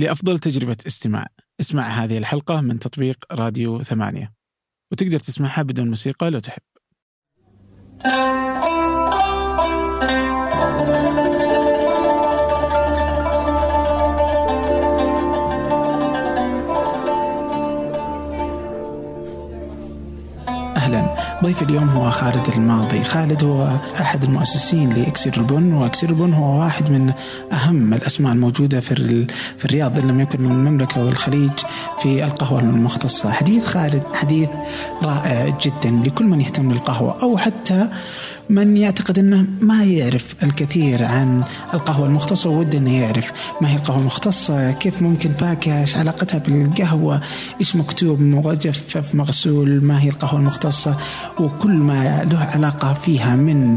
لأفضل تجربة استماع. اسمع هذه الحلقة من تطبيق راديو ثمانية. وتقدر تسمعها بدون موسيقى لو تحب. ضيف اليوم هو خالد الماضي. خالد هو أحد المؤسسين لاكسير البن واكسير البن هو واحد من أهم الأسماء الموجودة في في الرياض إن لم يكن المملكة والخليج في القهوة المختصة. حديث خالد حديث رائع جدا لكل من يهتم للقهوة أو حتى من يعتقد إنه ما يعرف الكثير عن القهوة المختصة وود إنه يعرف ما هي القهوة المختصة، كيف ممكن فاكهة، إيش علاقتها بالقهوة، إيش مكتوب مجفف مغسول، ما هي القهوة المختصة وكل ما له علاقة فيها من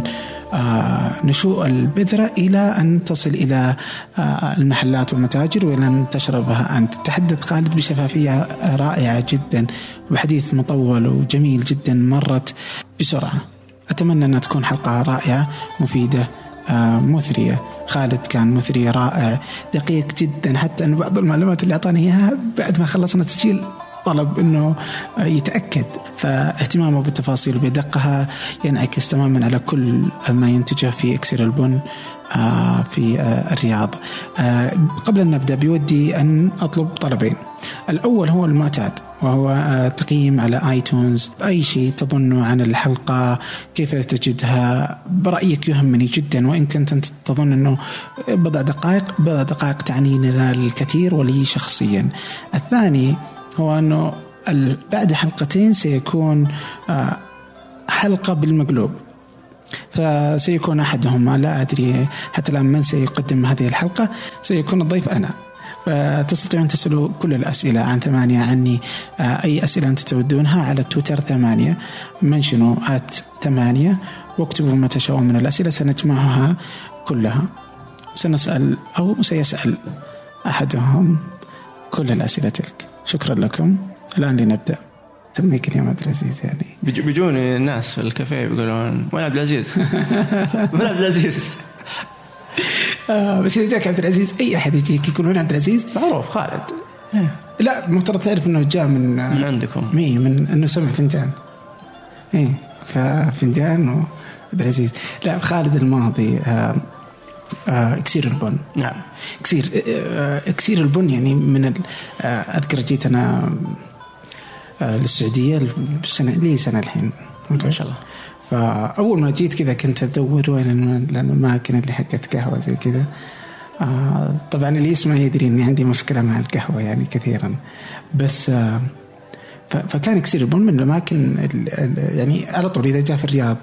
آه نشوء البذرة إلى أن تصل إلى آه المحلات والمتاجر وإلى أن تشربها أنت. تحدث خالد بشفافية رائعة جدا وبحديث مطول وجميل جدا مرت بسرعة. أتمنى أنها تكون حلقة رائعة مفيدة آه، مثرية. خالد كان مثري رائع دقيق جدا. حتى أن بعض المعلومات اللي أعطاني إياها بعد ما خلصنا تسجيل طلب إنه يتأكد. فاهتمامه بالتفاصيل وبدقها ينعكس تماما على كل ما ينتجه في إكسير البن. آه، في آه، الرياض. قبل أن نبدأ بودي أن أطلب طلبين. الأول هو المعتاد وهو آه، تقييم على آيتونز. أي شيء تظنه عن الحلقة كيف تجدها برأيك يهمني جدا. وإن كنت أنت تظن أنه بضع دقائق بضع دقائق تعني لنا الكثير ولي شخصيا. الثاني هو أنه بعد حلقتين سيكون آه، حلقة بالمقلوب. فسيكون أحدهما لا أدري حتى الآن من سيقدم هذه الحلقة سيكون الضيف أنا. فتستطيعون تسألوا كل الأسئلة عن ثمانية عني آه، أي أسئلة أنتم تودونها على تويتر ثمانية منشنوا آت ثمانية واكتبوا ما تشاءون من الأسئلة سنجمعها كلها. سنسأل أو سيسأل أحدهم كل الأسئلة تلك. شكرا لكم. الآن لنبدأ. سميك اليوم عبد العزيز يعني. بيجوني الناس في الكافيه بيقولون وين عبد العزيز؟ وين عبد العزيز؟ آه بس إذا جاك عبد العزيز أي أحد يجيك يقول وين عبد العزيز؟ معروف خالد. إيه. لا المفترض تعرف إنه جاء من آه، من عندكم. مي من إنه سمع فنجان. إيه ففنجان وعبد العزيز. لا خالد الماضي آه آه إكسير البن. نعم. إكسير آه إكسير البن يعني من أذكر جيت أنا للسعودية سنه لي سنة الحين. ما شاء الله. فأول ما جيت كذا كنت أدور وين الأماكن اللي حقت قهوة زي كذا. آه طبعا اللي يسمع يدري إني عندي مشكلة مع القهوة يعني كثيرا. بس آه فكان يكسر البن من الأماكن يعني على طول إذا جاء في الرياض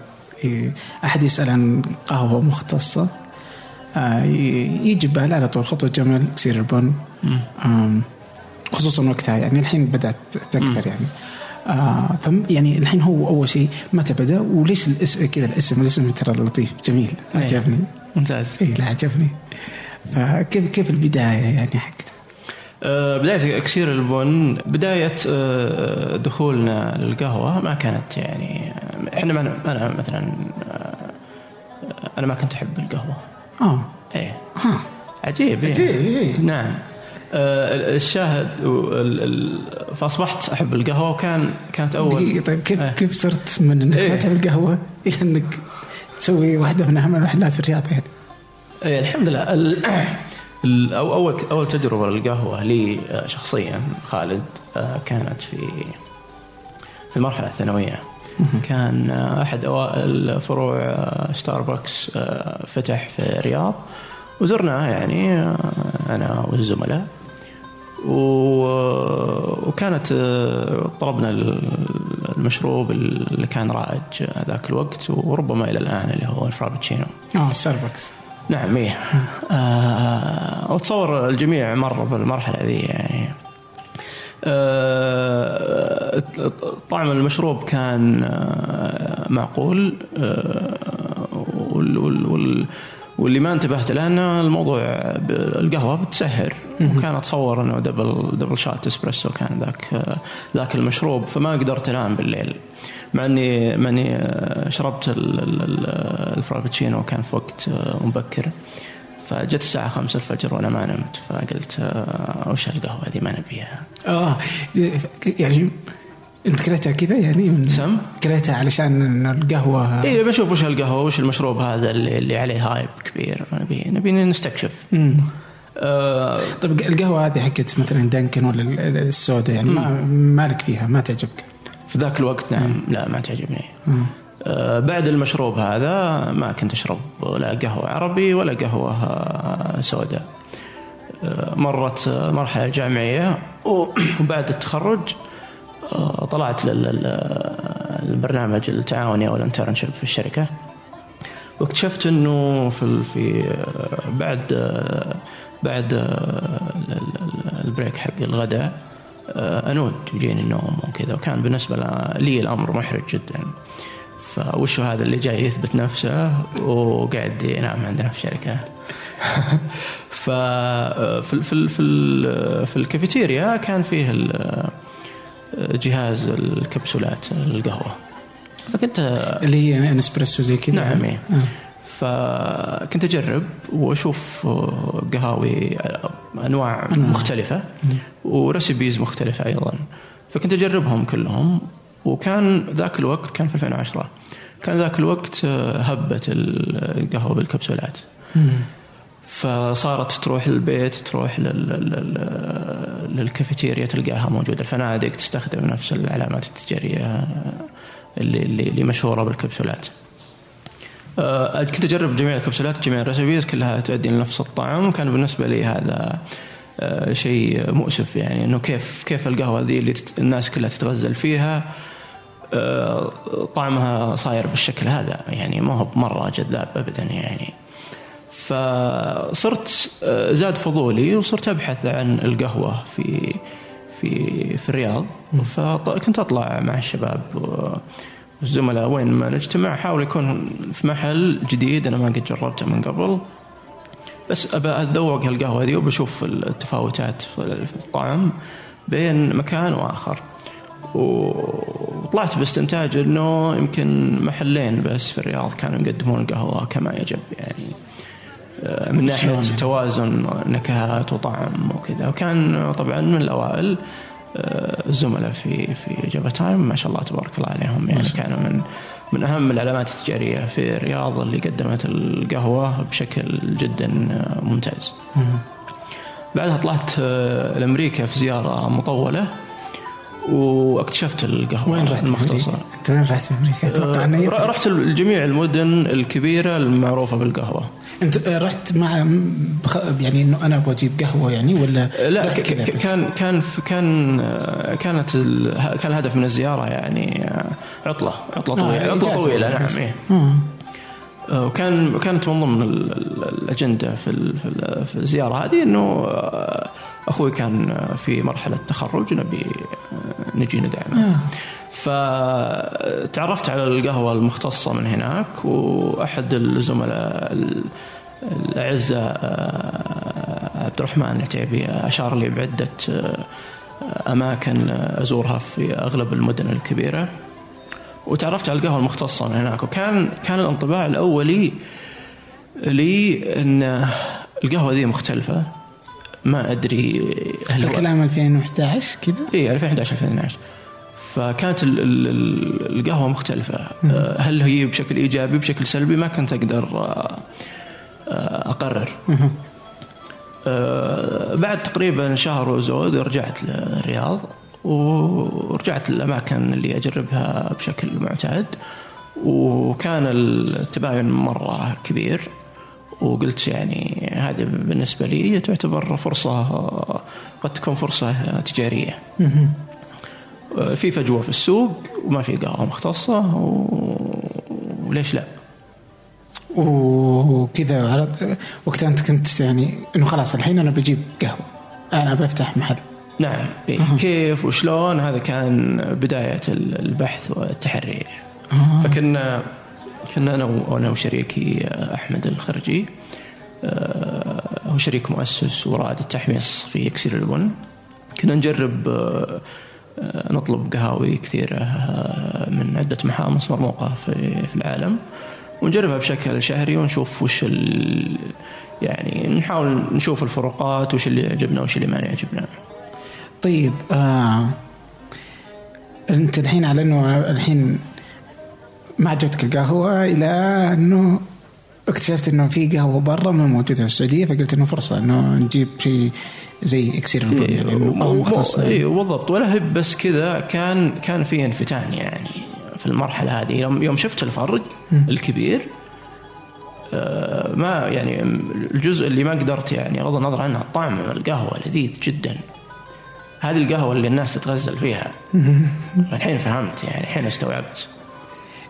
أحد يسأل عن قهوة مختصة آه يجي على طول خطوة جمل كسير البن خصوصا وقتها يعني الحين بدأت تكثر يعني. آه يعني الحين هو أول شيء متى بدأ وليش الاسم كذا الاسم الاسم ترى لطيف جميل إيه. عجبني. ممتاز. اي لا عجبني. فكيف كيف البداية يعني حقتها؟ آه بداية أكسير البن بداية آه دخولنا للقهوة ما كانت يعني إحنا ما أنا مثلا آه أنا ما كنت أحب القهوة. آه. إيه. ها عجيب عجيب إيه. نعم. الشاهد فأصبحت أحب القهوة وكان كانت اول طيب كيف آه. كيف صرت من إنك إيه؟ ما تحب القهوة إلى إنك تسوي واحدة من أهم محلات الرياض يعني؟ إيه الحمد لله اول أول تجربة للقهوة لي آه، شخصيا خالد آه، كانت في في المرحلة الثانوية كان أحد أوائل فروع ستاربكس فتح في الرياض وزرناه يعني أنا والزملاء وكانت آه، طلبنا المشروب اللي كان رائج ذاك الوقت وربما إلى الآن اللي هو الفرابتشينو. آه ستاربكس نعم إيه. آه واتصور الجميع مر بالمرحلة ذي يعني. آه طعم المشروب كان آه معقول آه وال واللي ما انتبهت له ان الموضوع القهوة بتسهر. وكان أتصور إنه double double shot espresso كان ذاك ذاك المشروب. فما قدرت أنام بالليل. مع اني مع إني شربت ال Frappuccino كان في وقت مبكر. فجت الساعة خمسة الفجر وأنا ما نمت. فقلت آه، وش القهوة هذه ما نبيها؟ آه يعني انت كرهتها كذا يعني؟ من سم؟ كرهتها علشان القهوة. اي بشوف وش القهوة وش المشروب هذا اللي, اللي عليه هايب كبير. نبي نبي نستكشف. مم. آه طيب القهوة هذه حقت مثلا دانكن ولا ال- السوداء يعني ما مالك فيها ما تعجبك؟ في ذاك الوقت نعم. لا ما تعجبني. مم. آه، بعد المشروب هذا ما كنت أشرب لا قهوة عربي ولا قهوة آه، سوداء. آه، مرت آه، مرحلة جامعية وبعد التخرج طلعت للبرنامج التعاوني أو ال internship في الشركة. واكتشفت إنه في في آه، بعد آه، بعد آه، ال- ال- ال break حق الغداء أنود يجيني النوم وكذا. وكان بالنسبة لي الأمر محرج جدا. فوش هذا اللي جاي يثبت نفسه وقاعد ينام عندنا في الشركة. ف في في في ال- في الكافيتيريا كان فيه جهاز الكبسولات القهوة فكنت اللي هي نسبريسو زي كذا نعم إيه. آه. فكنت أجرب وأشوف قهاوي أنواع مختلفة وريسبيز مختلفة أيضا فكنت أجربهم كلهم وكان ذاك الوقت كان في 2010 كان ذاك الوقت هبة القهوة بالكبسولات. فصارت تروح البيت تروح لل... لل... للكافيتيريا تلقاها موجودة الفنادق تستخدم نفس العلامات التجارية اللي اللي, مشهورة بالكبسولات. آه، كنت أجرب جميع الكبسولات جميع الريسبيز كلها تؤدي لنفس الطعم كان بالنسبة لي هذا آه، شيء مؤسف يعني إنه كيف كيف القهوة ذي اللي الناس كلها تتغزل فيها آه، طعمها صاير بالشكل هذا يعني ما هو مره جذاب ابدا يعني. فصرت آه، زاد فضولي وصرت أبحث عن القهوة في في في الرياض. فكنت أطلع مع الشباب والزملاء وين ما نجتمع. احاول يكون في محل جديد أنا ما قد جربته من قبل. بس أبى اتذوق هالقهوة ذي وبشوف التفاوتات في الطعم بين مكان وآخر. وطلعت باستنتاج إنه يمكن محلين بس في الرياض كانوا يقدمون القهوه كما يجب يعني. من ناحية؟ توازن نكهات وطعم وكذا وكان طبعا من الأوائل آه، الزملاء في في جابا تايم ما شاء الله تبارك الله عليهم يعني كانوا من من أهم العلامات التجارية في الرياض اللي قدمت القهوة بشكل جدا آه، ممتاز. مم. بعدها طلعت آه، لأمريكا في زيارة مطولة واكتشفت القهوة وين رحت أمريكا؟ أنت وين رحت في أمريكا؟ أتوقع أنه آه، يفرق. رحت لجميع المدن الكبيرة المعروفة بالقهوة أنت رحت مع بخ... يعني إنه أنا أبغى أجيب قهوة يعني ولا لا ك-؟ كان كان كان آه، كانت ال- كان الهدف من الزيارة يعني آه، عطلة عطلة آه، طويلة عطلة إجازة طويلة نعم وكان كانت من ضمن ال- ال- الأجندة في في ال- في الزيارة هذه إنه آه، أخوي كان في مرحلة تخرج نبي آه، نجي ندعمه آه. فتعرفت على القهوة المختصة من هناك وأحد الزملاء ال- الأعزاء آه، عبد الرحمن العتيبي أشار لي بعدة آه، أماكن أزورها في أغلب المدن الكبيرة وتعرفت على القهوة المختصة من هناك وكان كان الانطباع الأولي لي أن القهوة ذي مختلفة. ما أدري هل الكلام 2011 كذا؟ اي 2011 2012 فكانت ال- ال- ال- القهوة مختلفة. آه، هل هي بشكل إيجابي بشكل سلبي؟ ما كنت أقدر آه، آه، أقرر. بعد تقريبا شهر وزود رجعت للرياض. ورجعت للأماكن اللي أجربها بشكل معتاد وكان التباين مرة كبير وقلت يعني هذه بالنسبة لي تعتبر فرصة قد تكون فرصة تجارية مه. في فجوة في السوق وما في قهوه مختصة و... وليش لا؟ وكذا وقتها أنت كنت يعني إنه خلاص الحين أنا بجيب قهوة أنا بفتح محل نعم إيه. كيف وشلون؟ هذا كان بداية البحث والتحري آه. فكنا كنا أنا وأنا وشريكي أحمد الخرجي آه، هو شريك مؤسس ورائد التحميص في اكسير البن كنا نجرب آه، نطلب قهاوي كثيرة آه، من عدة محامص مرموقة في في العالم. ونجربها بشكل شهري ونشوف وش ال- يعني نحاول نشوف الفروقات وش اللي يعجبنا وش اللي ما يعجبنا. طيب آه أنت الحين على أنه الحين ما عجبتك القهوة إلى أنه اكتشفت أنه في قهوة برا ما موجودة في السعودية فقلت أنه فرصة أنه نجيب شيء زي إكسير البن إيه، يعني إنه قهوه مختصة. اي بالضبط. ولا هي بس كذا كان كان في انفتان يعني في المرحلة هذه. يوم يوم شفت الفرق الكبير آه، ما يعني الجزء اللي ما قدرت يعني اغض النظر عنها طعم القهوه لذيذ جدا. هذه القهوة اللي الناس تتغزل فيها. الحين فهمت يعني الحين استوعبت.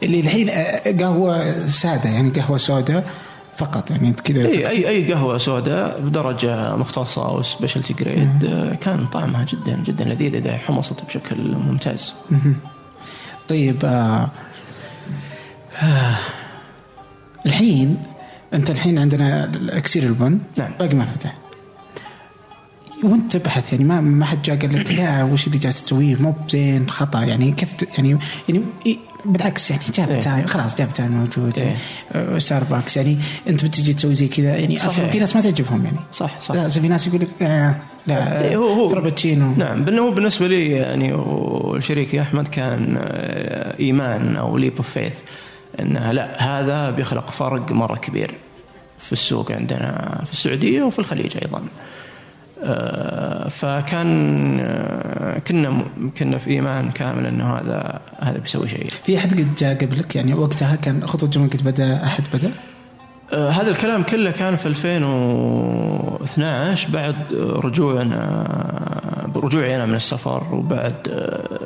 اللي الحين آه، قهوة سادة يعني قهوة سوداء فقط يعني كذا إي أي أي قهوة سوداء بدرجة مختصة أو specialty grade آه، كان طعمها جدا جدا لذيذ إذا حمصت بشكل ممتاز. طيب آه آه الحين أنت الحين عندنا اكسير البن. نعم. باقي ما فتح. وانت تبحث يعني ما ما حد جاء قال لك لا وش اللي جالس تسويه مو بزين خطأ يعني كيف يعني يعني إيه، بالعكس يعني gap إيه. time خلاص gap time موجود إيه. آه، ستاربكس يعني أنت بتجي تسوي زي كذا يعني أصلا. في ناس ما تعجبهم يعني صح صح لا في ناس يقول لك آه لا إيه، هو- هو. Frappuccino نعم هو بالنسبة لي يعني وشريكي أحمد كان آه، إيمان أو leap of faith إنه لا هذا بيخلق فرق مرة كبير في السوق عندنا في السعودية وفي الخليج أيضا. آه، فكان آه، كنا كنا في إيمان كامل إنه هذا هذا بيسوي شيء. في أحد قد جاء قبلك يعني وقتها كان خطوة جمل قد بدأ أحد بدأ آه، هذا الكلام كله كان في 2012 بعد رجوعنا برجوعي أنا من السفر وبعد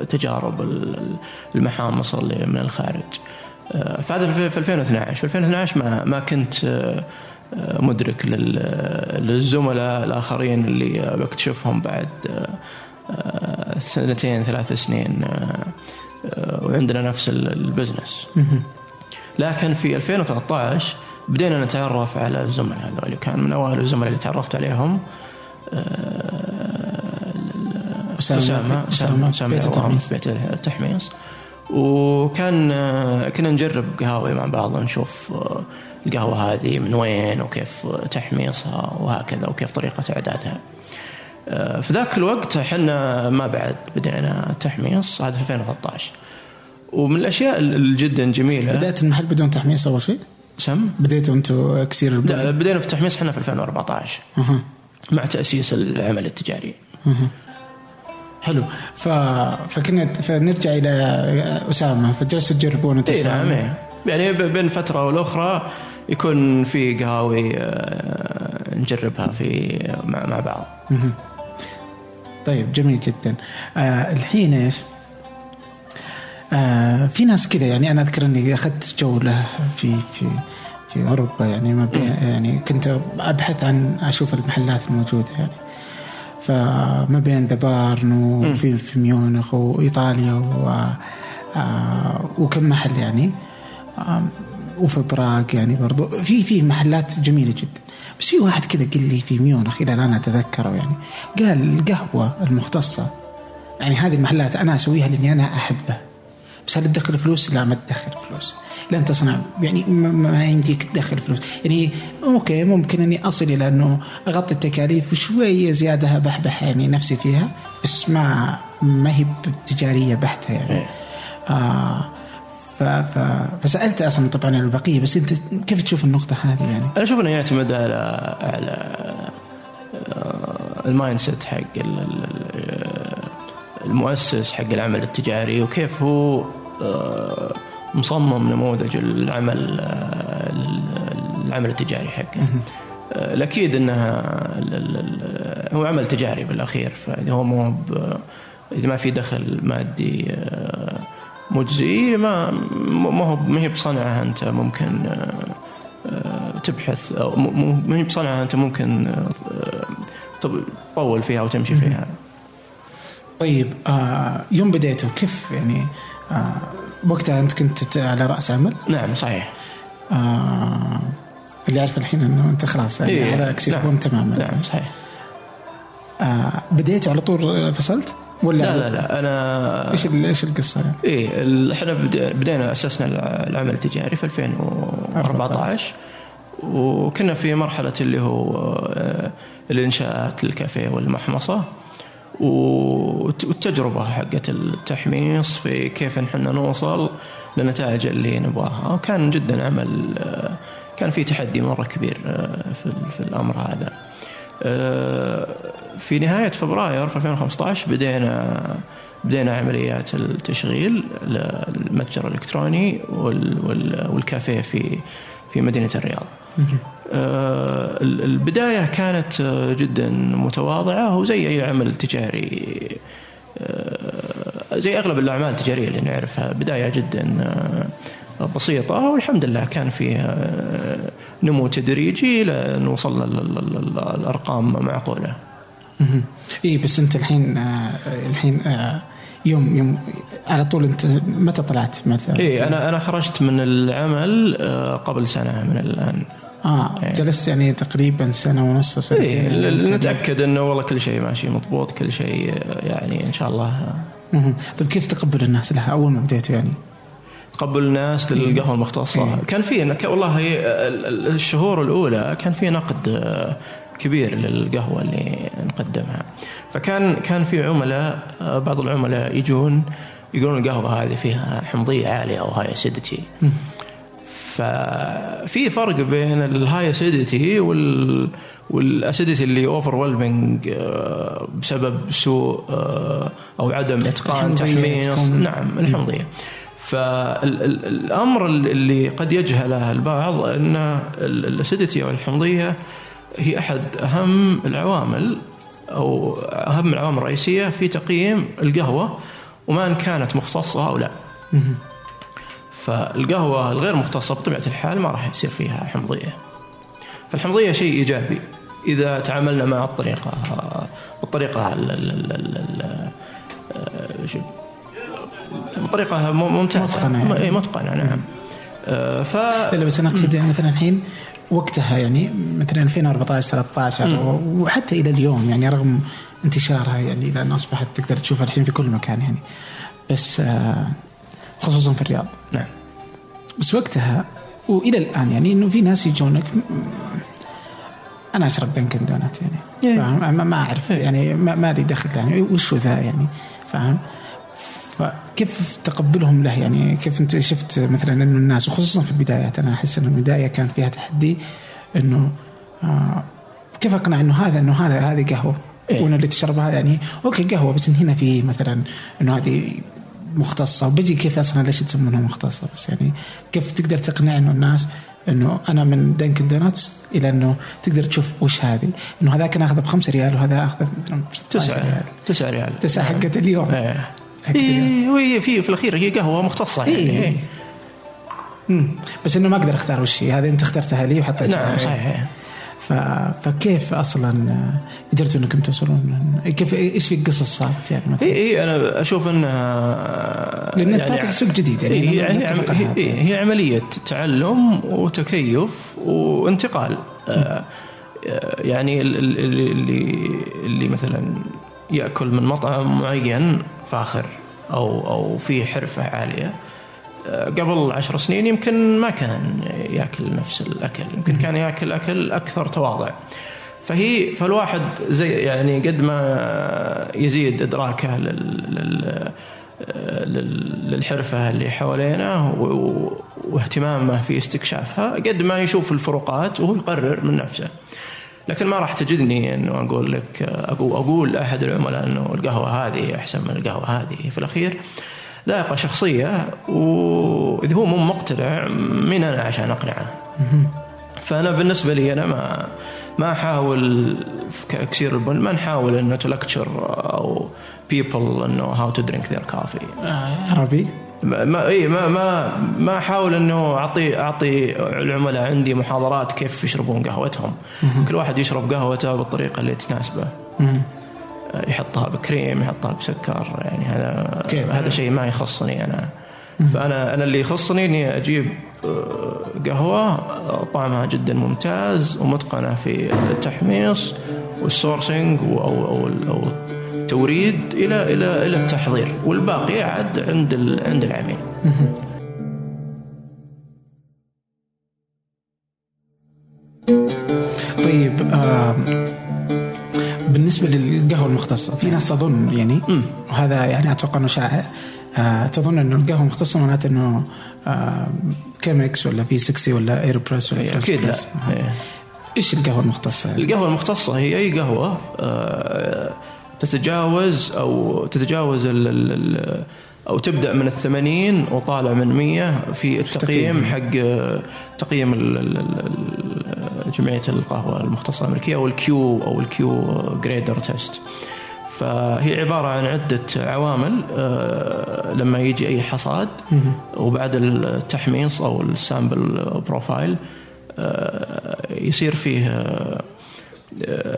تجارب ال- المحامص اللي من الخارج. فهذا في في 2012 في 2012 ما ما كنت مدرك لل- للزملاء الآخرين اللي بكتشفهم بعد سنتين ثلاث سنين وعندنا نفس ال- البزنس. لكن في 2013 بدينا نتعرف على الزملاء هذول. كان من اوائل الزملاء اللي تعرفت عليهم أسامة أسامة أسامة بيت التحميص. بيت التحميص. وكان كنا نجرب قهاوي مع بعض نشوف القهوة هذه من وين وكيف تحميصها وهكذا وكيف طريقة إعدادها. آه، في ذاك الوقت إحنا ما بعد بدينا تحميص هذا في 2013 ومن الأشياء ال- جدا جميلة بدأت المحل بدون تحميص أول شيء سم بديتوا أنتم كسير البن بدينا في التحميص إحنا في 2014 أها. مع تأسيس العمل التجاري. أها. حلو ف... فكنا فنرجع إلى أسامة فجلستوا تجربون أنتم اي نعم. إيه. يعني بين فترة والأخرى يكون في قهاوي آه، نجربها في مع, مع بعض. طيب جميل جدا. آه الحين إيش؟ آه في ناس كذا يعني أنا أذكر إني أخذت جوله في في في أوروبا يعني ما بين يعني كنت أبحث عن أشوف المحلات الموجودة يعني. فما بين ذا بارن وفي في ميونخ وإيطاليا و آه وكم محل يعني. وفي براغ يعني برضو. في في محلات جميلة جدا. بس في واحد كذا قال لي في ميونخ إلى الآن أتذكره يعني. قال القهوة المختصة يعني هذه المحلات أنا أسويها لأني أنا أحبها. بس هل تدخل فلوس؟ لا ما تدخل فلوس. لن تصنع. يعني ما, ما يمديك تدخل فلوس. يعني okay ممكن أني أصل إلى أنه أغطي التكاليف وشوية زيادة بحبح يعني نفسي فيها بس ما ما هي تجارية بحتة يعني. إيه. آه ف ف فسألت أصلا طبعا عن البقية بس أنت كيف تشوف النقطة هذه يعني؟ أنا أشوف إنه يعتمد على على آه، ال mindset حق ال- ال- ال- المؤسس حق العمل التجاري وكيف هو آه، مصمم نموذج العمل آه، العمل التجاري حقه الأكيد إنها هو عمل تجاري بالأخير فإذا هو مو إذا ما في دخل مادي مجزي. ما ما هو ما هي بصنعه أنت ممكن آه، آه، تبحث أو ما هي بصنعه أنت ممكن آه، تطول فيها وتمشي فيها. طيب يوم بديتوا كيف يعني وقتها أنت كنت على رأس عمل؟ نعم صحيح. اللي عارف الحين إنه أنت خلاص يعني إيه، على اكسيبون نعم. تماما. نعم صحيح. بديتوا على طول فصلت؟ ولا لا لا لا أنا إيش إيش القصة يعني؟ إيه إحنا بد- بدينا أسسنا الع- العمل التجاري في 2014 وكنا في مرحلة اللي هو آه، الإنشاءات الكافيه والمحمصة والتجربة حقت التحميص في كيف نحن نوصل للنتائج اللي نبغاها وكان جدا عمل آه، كان في تحدي مرة كبير آه، في في الأمر هذا. في نهاية فبراير في 2015 بدينا بدينا عمليات التشغيل للمتجر الإلكتروني والكافيه في في مدينة الرياض. آه، البداية كانت جدا متواضعة وزي أي عمل تجاري آه، زي أغلب الأعمال التجارية اللي نعرفها بداية جدا آه، بسيطة والحمد لله كان فيها نمو تدريجي لأن وصلنا للارقام معقولة. إي بس أنت الحين الحين يوم يوم على طول أنت متى طلعت مثلا؟ إي أنا أنا خرجت من العمل آه، قبل سنة من الآن آه إيه. جلست يعني تقريبا سنة ونص سنتين إيه نتأكد إنه والله كل شيء ماشي مضبوط كل شيء آه، يعني إن شاء الله طيب كيف تقبل الناس لها أول ما بديتوا يعني؟ تقبل الناس للقهوة المختصة. إيه. كان في والله الشهور الأولى كان في نقد آه، كبير للقهوة اللي نقدمها. فكان كان في عملاء بعض العملاء يجون يقولون القهوة هذه فيها حمضية عالية أو high acidity ففي فرق بين ال high acidity وال وال acidity اللي overwhelming بسبب سوء آه، أو عدم إتقان تحميص. نعم الحمضية. فالأمر اللي قد يجهله البعض أن ال acidity أو الحمضيه هي أحد أهم العوامل أو أهم العوامل الرئيسية في تقييم القهوة وما إن كانت مختصة أو لا. فالقهوة الغير مختصة بطبيعة الحال ما راح يصير فيها حمضية. فالحمضية شيء إيجابي إذا تعاملنا مع الطريقة بالطريقة بطريقه ممتازة. متقنة يعني. متقنة نعم. ف لا بس أنا أقصد يعني مثلا الحين وقتها يعني مثلا 2014 13 وحتى إلى اليوم يعني رغم انتشارها يعني لأن أصبحت تقدر تشوفها الحين في كل مكان يعني. بس آه، خصوصا في الرياض. نعم. بس وقتها وإلى الآن يعني إنه في ناس يجونك أنا أشرب دنكن دونات يعني. إيه. ما أعرف إيه. يعني ما لي دخل يعني. وش ذا يعني؟ فاهم؟ فكيف تقبلهم له؟ يعني كيف انت شفت مثلا إنه الناس وخصوصا في البدايات أنا أحس إنه البداية كان فيها تحدي إنه آه كيف أقنع إنه هذا إنه هذا هذه قهوة؟ إيه؟ وانه اللي تشربها يعني okay قهوة بس إن هنا في مثلا إنه هذه مختصة. وبجي كيف أصلا ليش تسمونها مختصة؟ بس يعني كيف تقدر تقنع إنه الناس إنه أنا من Dunkin' Donuts إلى إنه تقدر تشوف وش هذه؟ إنه هذاك أنا أخذه بخمسة ريال وهذا أخذه مثلا 9 ريال. 9 ريال. 9 حقت اليوم. إيه. إيه وهي في في الأخير هي قهوة مختصة يعني. إيه. إيه. مم. بس إنه ما أقدر أختار وش هي. هذه أنت اخترتها لي وحطيتها. نعم صحيح. ف... فكيف أصلا قدرتوا انكم توصلون؟ كيف إيش في قصص صارت يعني مثلا؟ اي إيه أنا أشوف انها لأن انت يعني فاتح سوق جديد يعني هي, هي, هي, هي, هي عملية تعلم وتكيف وانتقال. آه يعني اللي اللي اللي مثلا يأكل من مطعم معين فاخر أو أو فيه حرفة عالية. آه، قبل عشر سنين يمكن ما كان يأكل نفس الأكل. يمكن كان يأكل أكل أكثر تواضع. فهي فالواحد زي يعني قد ما يزيد إدراكه لل, للحرفة اللي حوالينه واهتمامه في استكشافها قد ما يشوف الفروقات وهو يقرر من نفسه. لكن ما راح تجدني إنه أقول لك أقول, أقول أحد العملاء إنه القهوة هذه أحسن من القهوة هذه في الأخير. ذائقه شخصية واذا هو مو مقتنع مين أنا عشان أقنعه؟ فأنا بالنسبة لي أنا ما ما أحاول كثير البن ما نحاول إنه to tell people إنه how to drink their coffee عربي. ما اي ما ما ما احاول إنه اعطي أعطي العملاء عندي محاضرات كيف يشربون قهوتهم. كل واحد يشرب قهوته بالطريقة اللي تناسبه مم. يحطها بكريم يحطها بسكر يعني هذا كيف هذا شيء ما يخصني أنا. فانا أنا اللي يخصني إني أجيب آه، قهوة طعمها جدا ممتاز ومتقنة في التحميص والسورسنج أو أو, أو توريد إلى إلى إلى التحضير والباقي عاد عند عند العميل. بالنسبة للقهوة المختصة في ناس تظن يعني وهذا يعني أتوقع إنه شائع آه تظن إنه القهوة المختصة معناته إنه آه Chemex ولا V60 ولا AeroPress ولا إيه، أكيد لا إيه. إيش القهوة المختصة؟ القهوة المختصة هي أي قهوة آه تتجاوز أو تتجاوز ال ال أو تبدأ من الثمانين وطالع من 100 في التقييم حق تقييم جمعية القهوة المختصة الامريكيه أو ال Q أو ال Q grader test فهي عبارة عن عدة عوامل آه، لما يجي أي حصاد. وبعد التحميص أو ال sample profile آه، يصير فيه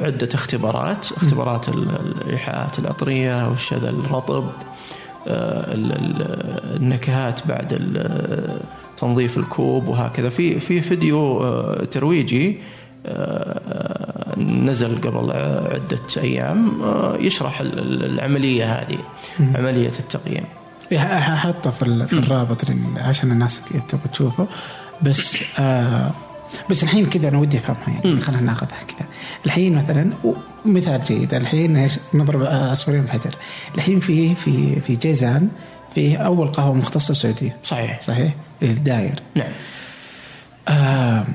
عدة اختبارات اختبارات الإيحاءات العطرية والشذا الرطب النكهات بعد تنظيف الكوب وهكذا. في في فيديو ترويجي نزل قبل عدة أيام يشرح العملية هذه عملية التقييم. حطه في, في الرابط عشان الناس تبغى تشوفه. بس آه بس الحين كذا أنا ودي أفهمها يعني. خلينا ناخذها كذا. الحين مثلا مثال جيد الحين إيش؟ نضرب عصفورين بحجر. الحين في في في جيزان في أول قهوة مختصة سعودية. صحيح. صحيح؟ الداير. نعم. آه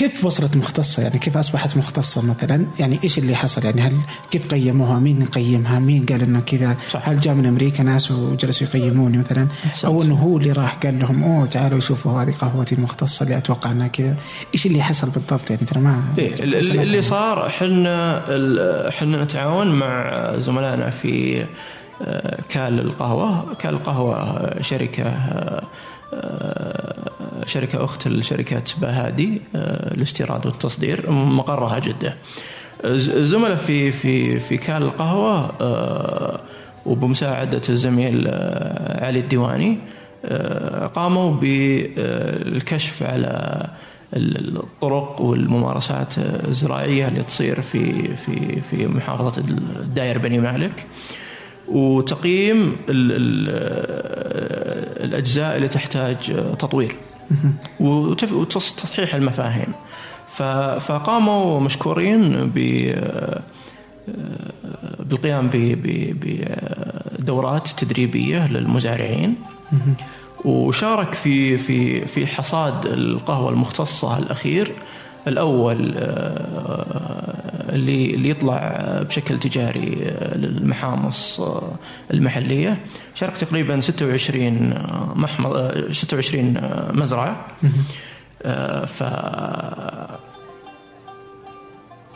كيف وصلت مختصة؟ يعني كيف أصبحت مختصة مثلا؟ يعني إيش اللي حصل؟ يعني هل كيف قيموها؟ مين قيمها؟ مين قال إنه كذا؟ هل جاء من أمريكا ناس وجلسوا يقيموني مثلا؟ أو إنه هو اللي راح قال لهم أوه تعالوا شوفوا هذه قهوتي المختصة اللي أتوقع أنها كذا. إيش اللي حصل بالضبط؟ يعني ترى ما إيه اللي صار إحنا إحنا نتعاون مع زملائنا في آه، كال القهوة كال القهوة شركة آه، شركة أخت لشركة بهادي آه، الاستيراد والتصدير مقرها جدة. الزملاء في في في كال القهوة آه، وبمساعدة الزميل آه، علي الديواني قاموا بالكشف على الطرق والممارسات الزراعية اللي تصير في في في محافظة الداير بني مالك. وتقييم الأجزاء اللي تحتاج تطوير. وتصحيح المفاهيم. فقاموا مشكورين ب بالقيام بدورات تدريبية للمزارعين. وشارك في في في حصاد القهوة المختصة الأخير الأول اللي اللي يطلع بشكل تجاري للمحامص المحلية. شارك تقريبا 26 محمض 26 مزرعة. ف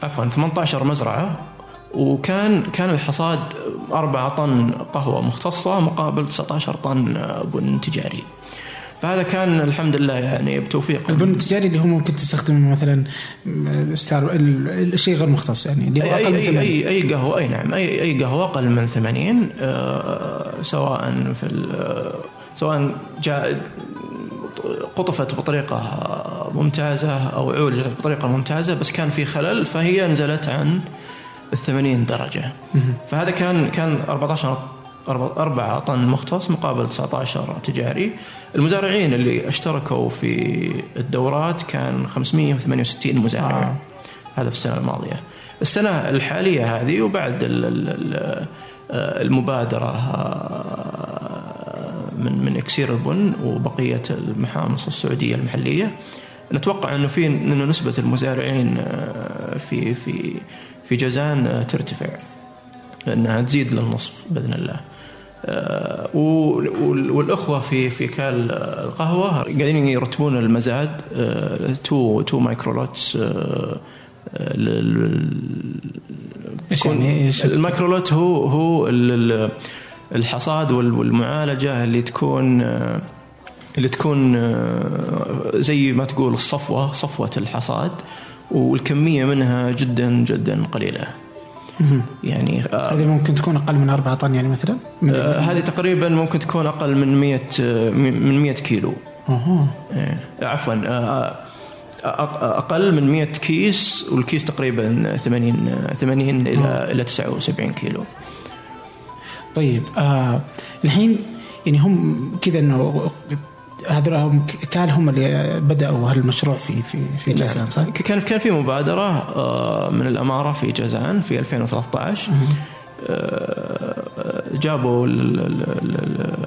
عفوا 18 مزرعة. وكان كان الحصاد 4 طن قهوة مختصة مقابل 19 طن بن تجاري. فهذا كان الحمد لله يعني بتوفيق. البن التجاري اللي هو ممكن تستخدم مثلا ستار الشيء غير مختص يعني اللي هو أقل أي, من أي, اي أي قهوة أي نعم اي أي قهوة أقل من 80 آه سواء في آه، سواء جاء قطفت بطريقة ممتازة أو عولجت بطريقة ممتازة بس كان في خلل فهي نزلت عن ال 80 درجة فهذا كان كان 14 4 طن مختص مقابل 19 تجاري. المزارعين اللي اشتركوا في الدورات كان 568 مزارع آه. هذا في السنة الماضية السنة الحالية هذه وبعد المبادرة من من إكسير البن وبقية المحامص السعودية المحلية نتوقع إنه في إنه نسبة المزارعين في في في جازان ترتفع لأنها تزيد للنصف بإذن الله. آه، والأخوة في في كال القهوة قاعدين يرتبون المزاد two two microlots يعني؟ ال microlot هو هو الحصاد والمعالجة اللي تكون آه، اللي تكون آه، زي ما تقول الصفوة صفوة الحصاد والكمية منها جدا جدا قليلة. يعني آه هذه ممكن تكون أقل من 4 طن يعني مثلا؟ آه هذه تقريبا ممكن تكون أقل من 100 من 100 كيلو. أها عفوا آه, آه، أقل من 100 كيس والكيس تقريبا 80 80 إلى إلى 79 كيلو. طيب آه الحين يعني هم كذا إنه هذول هم كان هم اللي بدأوا هالمشروع في في في نعم. جازان صح؟ كان كان في مبادرة آه، من الإمارة في جازان في 2013 آه، جابوا ال- ال- ال- ال-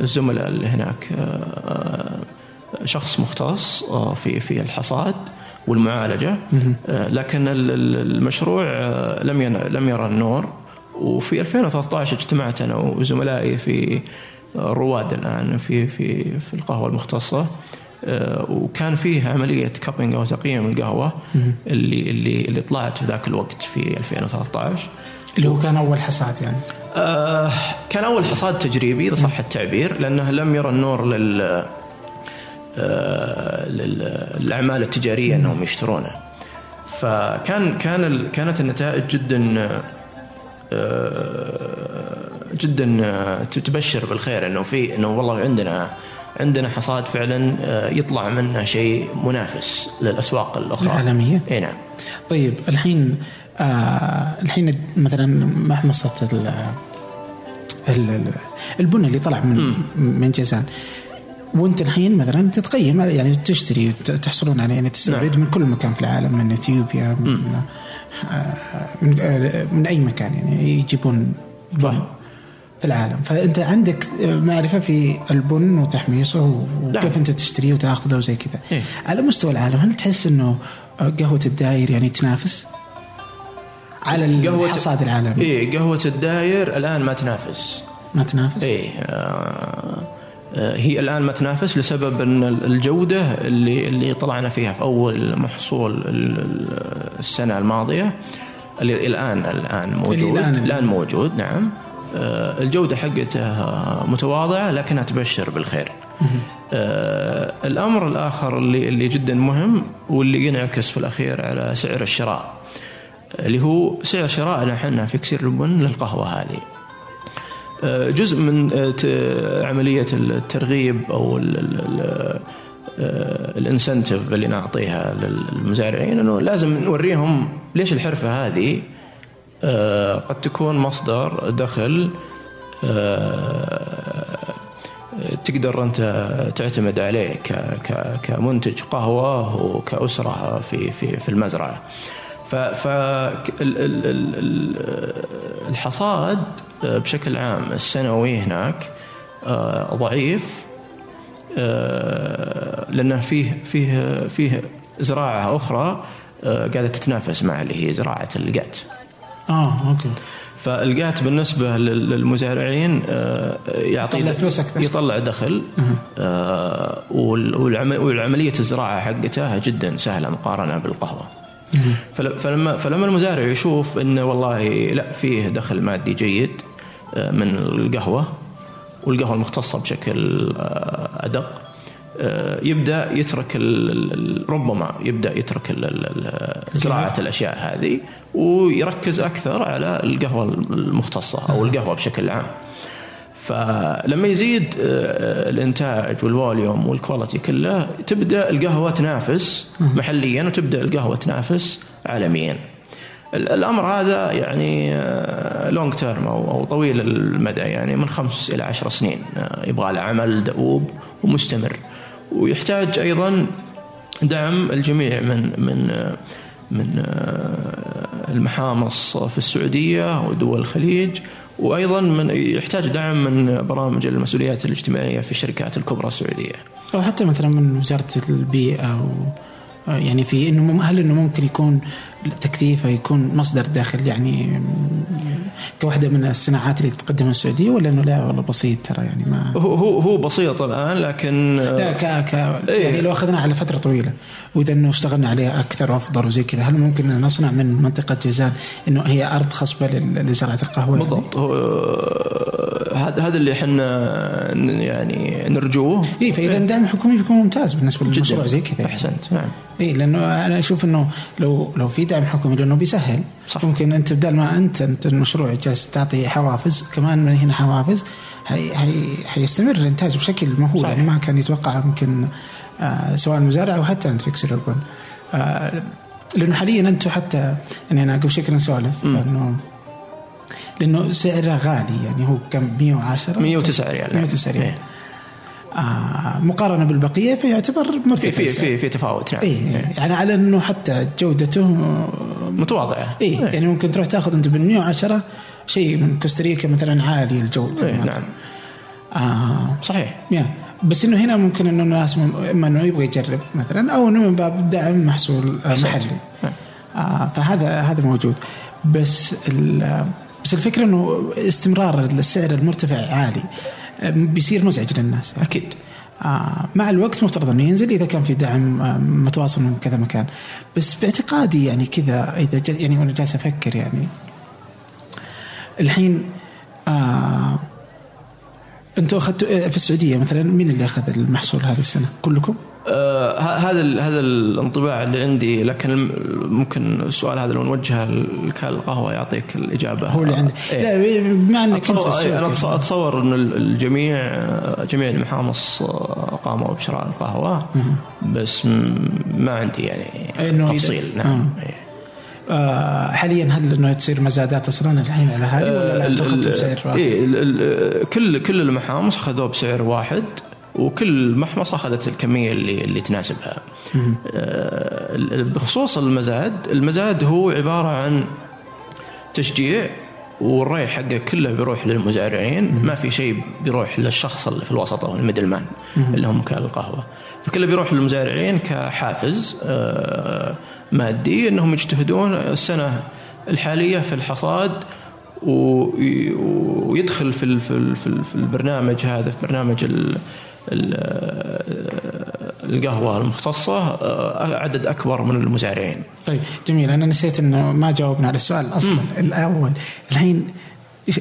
الزملاء اللي هناك آه، شخص مختص آه، في في الحصاد والمعالجة. آه، لكن ال- ال- المشروع آه، لم لم يرى النور. وفي 2013 اجتمعت أنا وزملائي في الرواد الآن في في في القهوة المختصة. آه، وكان فيه عملية كابينج أو تقييم القهوة اللي اللي اللي طلعت في ذاك الوقت في 2013 اللي هو كان أول حصاد يعني. آه، كان أول حصاد تجريبي إذا صح التعبير لأنه لم يرى النور لل آه، لل- للأعمال التجارية أنهم يشترونه. فكان كان كانت النتائج جدا آه، جدا آه، تبشر بالخير إنه في إنه والله عندنا عندنا حصاد فعلا آه، يطلع منه شيء منافس للأسواق الأخرى. العالمية؟ إي نعم. طيب الحين آه الحين مثلا ال- البن اللي طلع من من جازان وأنت الحين مثلا تتقيم يعني تشتري تحصلون عليه يعني تستورد من كل مكان في العالم من إثيوبيا من آه، من, آه، من أي مكان يعني يجيبون بن في العالم. فأنت عندك معرفة في البن وتحميصه وكيف نعم. أنت تشتريه وتأخذه وزي كذا. إيه. على مستوى العالم هل تحس إنه قهوة الداير يعني تنافس؟ على الحصاد العالمي. اي قهوة الداير الآن ما تنافس. ما تنافس؟ اي آه، آه، هي الآن ما تنافس لسبب إن الجودة اللي اللي طلعنا فيها في أول محصول ال- ال- السنة الماضية اللي الان الآن موجود. الآن- الآن موجود نعم. الجودة حقته متواضعة لكنها تبشر بالخير. آه، الأمر الآخر اللي اللي جدا مهم واللي ينعكس في الأخير على سعر الشراء اللي هو سعر شرائنا إحنا في كسير البن للقهوة هذه. آه، جزء من آه، عملية الترغيب أو ال- ال- ال- آه، الإنسنتيف اللي نعطيها للمزارعين إنه لازم نوريهم ليش الحرفة هذه آه، قد تكون مصدر دخل آه، تقدر أنت تعتمد عليه كمنتج قهوة وكأسرة في في في المزرعة. ف ف ال- ال- ال- ال- الحصاد بشكل عام السنوي هناك آه، ضعيف آه، لأنه فيه فيه فيه زراعة أخرى آه، قاعدة تتنافس مع اللي هي زراعة القات. آه أوكي فالقات بالنسبة لل- للمزارعين آه، يعطي يطلع فلوس أكثر. يطلع دخل آه، وال- والعم- والعملية الزراعة حقتها جدا سهلة مقارنة بالقهوة. فل- فلما فلما المزارع يشوف إنه والله لا فيه دخل مادي جيد آه، من القهوة والقهوة المختصة بشكل أدق يبدأ يترك ال- ال- ال- ربما يبدأ يترك ال- ال- ال- زراعة الأشياء هذه ويركز أكثر على القهوة المختصة أو القهوة بشكل عام. فلما يزيد آه، الإنتاج وال volume وال quality كله تبدأ القهوة تنافس محليا وتبدأ القهوة تنافس عالميا. ال- الأمر هذا يعني long term أو طويل المدى يعني من خمس إلى عشر سنين آه، يبغى له عمل دؤوب ومستمر ويحتاج أيضا دعم الجميع من من من المحامص في السعودية ودول الخليج وأيضا من يحتاج دعم من برامج المسؤوليات الاجتماعية في الشركات الكبرى السعودية. أو حتى مثلا من وزارة البيئة و يعني في إنه هل إنه ممكن يكون تكليفه يكون مصدر دخل يعني كواحده من الصناعات اللي تقدمها السعودية ولا إنه لا والله بسيط ترى يعني ما هو هو هو بسيط الآن لكن آه، لا ك ك إيه. يعني لو اخذنا على فترة طويلة وإذا إنه اشتغلنا عليها أكثر وأفضل وزي كذا هل ممكن أن نصنع من منطقة جازان إنه هي أرض خصبة لزراعة القهوة يعني؟ بالضبط هو هذا هذا اللي إحنا يعني نرجوه. اي فإذا دعم حكومي بيكون ممتاز بالنسبة للمشروع زي كذا. أحسنت. نعم. اي لأنه أنا أشوف إنه لو لو في دعم حكومي لأنه بيسهل. صح. ممكن أنت بدل ما أنت أنت المشروع جالس تعطي حوافز كمان من هنا حوافز حي حي حيستمر الإنتاج بشكل مهول. يعني ما كان يتوقع يمكن آه سواء المزارع أو حتى أنت في كسر البن آه لأنه حاليا أنتم حتى يعني أنا قبل شوي كنا نسولف إنه لأنه سعره غالي يعني هو كم؟ 110 109 ريال. 109 ريال. إيه. آه مقارنة بالبقية فيعتبر مرتفع في في. في, تفاوت نعم. إيه يعني على أنه حتى جودته متواضعة. إيه يعني ممكن تروح تاخذ أنت بال 110 شيء من كوستاريكا مثلا عالي الجودة. إيه نعم. آه صحيح. يا. بس إنه هنا ممكن إنه الناس إما إنه يبغى يجرب مثلا أو إنه من باب دعم محصول آه،. محلي. نعم. آه فهذا هذا موجود. بس ال- بس الفكرة إنه استمرار السعر المرتفع عالي آه، بيصير مزعج للناس أكيد آه مع الوقت مفترض إنه ينزل إذا كان في دعم آه متواصل من كذا مكان بس باعتقادي يعني كذا إذا يعني وأنا جالس أفكر يعني الحين آه أنتم أخذتوا في السعودية مثلا مين اللي أخذ المحصول هذه السنة؟ كلكم؟ آه هذا هذا الانطباع اللي عندي لكن ممكن السؤال هذا لو نوجهه لكال القهوة يعطيك الإجابة. هو اللي عنده إيه. لا بما إنك أنت أتصور, أنا يعني. أتص- أتصور إن ال- الجميع آه، جميع المحامص آه، قاموا بشراء القهوة بس ما عندي يعني تفصيل. نعم. إيه. آه حاليا هل إنه تصير مزادات أصلا الحين على هذه ولا لا؟ ال- بسعر واحد؟ إيه كل كل المحامص أخذوه بسعر واحد. وكل محمصة أخذت الكمية اللي اللي تناسبها. آه، بخصوص المزاد، المزاد هو عبارة عن تشجيع والريع حقه كله بيروح للمزارعين. ما في شيء بيروح للشخص اللي في الوسط أو الميدل مان اللي هم وكال القهوه فكله بيروح للمزارعين كحافز آه، مادي إنهم يجتهدون السنة الحالية في الحصاد وي- ويدخل في في ال- في ال- في البرنامج هذا في برنامج القهوة المختصة آه، عدد أكبر من المزارعين. طيب جميل. أنا نسيت إنه ما جاوبنا على السؤال أصلا. الأول الحين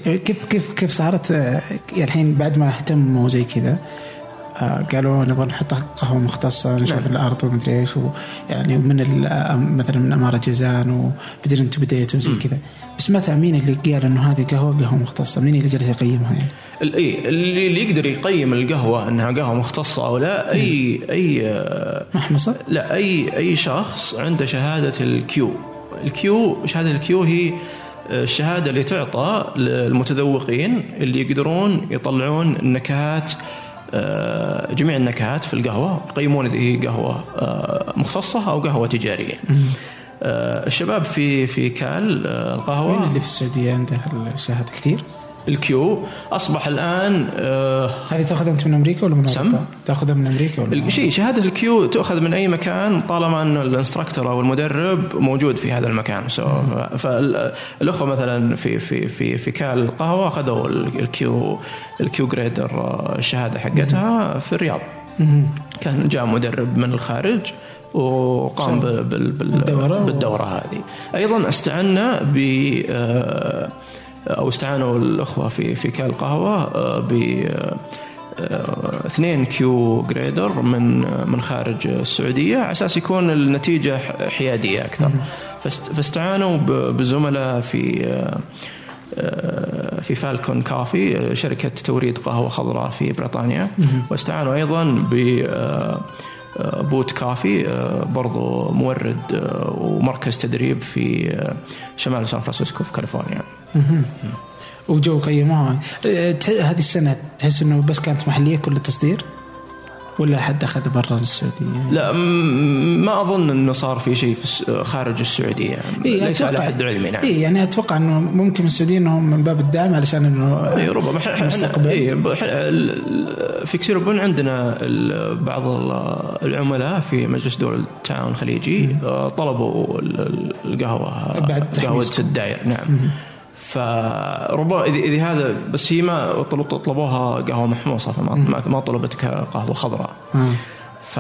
كيف كيف كيف صارت؟ آه، الحين بعد ما اهتموا زي كذا قالوا نبغى نحط قهوه مختصه نشوف نعم. الأرض ومدري إيش يعني ومن آه، مثلا من أمارة جازان وبدري أنتم بديتوا زي كذا بس متى مين اللي قال إنه هذه قهوة قهوة مختصة مين اللي جالس يقيمها يعني؟ إي اللي اللي يقدر يقيم القهوة إنها قهوة مختصة أو لا أي أي آه، محمصة؟ لا أي أي شخص عنده شهادة الكيو ال Q شهادة ال Q هي الشهادة اللي تعطى للمتذوقين اللي يقدرون يطلعون النكهات آه، جميع النكهات في القهوة. يقيمون اذا هي قهوة آه، مختصة أو قهوة تجارية. آه، الشباب في في كال آه، القهوة. مين اللي في السعودية عنده الشهاده كثير؟ ال Q. أصبح الآن آه، هذه تاخذها أنت من أمريكا ولا من سم؟ أوروبا؟ تاخذها من أمريكا ولا شيء شهادة ال Q تؤخذ من أي مكان طالما أن ال instructor أو المدرب موجود في هذا المكان. so فالاخوه مثلا في في في في كال القهوة أخذوا ال- ال Q ال Q grader آه، الشهادة حقتها في الرياض. مهم. كان جاء مدرب من الخارج وقام بال بال بال بالدورة بالدورة هذه. أيضا استعنا ب آه، أو استعانوا الأخوة في في كال القهوه آه، ب آه، اثنين Q grader من من خارج السعودية على أساس يكون النتيجة حيادية أكثر. فاست- فاستعانوا بزملاء في آه، في Falcon Coffee شركة توريد قهوة خضراء في بريطانيا. واستعانوا أيضا ب Boot Coffee آه، برضو مورد آه، ومركز تدريب في آه، شمال سان فرانسيسكو في كاليفورنيا. وجو قيموها. هذه السنة تحس إنه بس كانت محلية كل التصدير؟ ولا حد أخذ برا السعودية؟ لا ما أظن أنه صار في شيء في خارج السعودية إيه ليس على حد علمي نعم اي يعني أتوقع إنه ممكن من السعودية انه من باب الدعم علشان إنه اي ربما المستقبل. ال- في كسيربون عندنا بعض ال- العملاء في مجلس دول التعاون الخليجي آه، طلبوا ال- ال- القهوة بعد قهوة. الداير نعم فربما اذا هذا بس هي ما طلب- طلبوها قهوة محموصة فما ما- ما طلبت كقهوه خضراء. آه. ف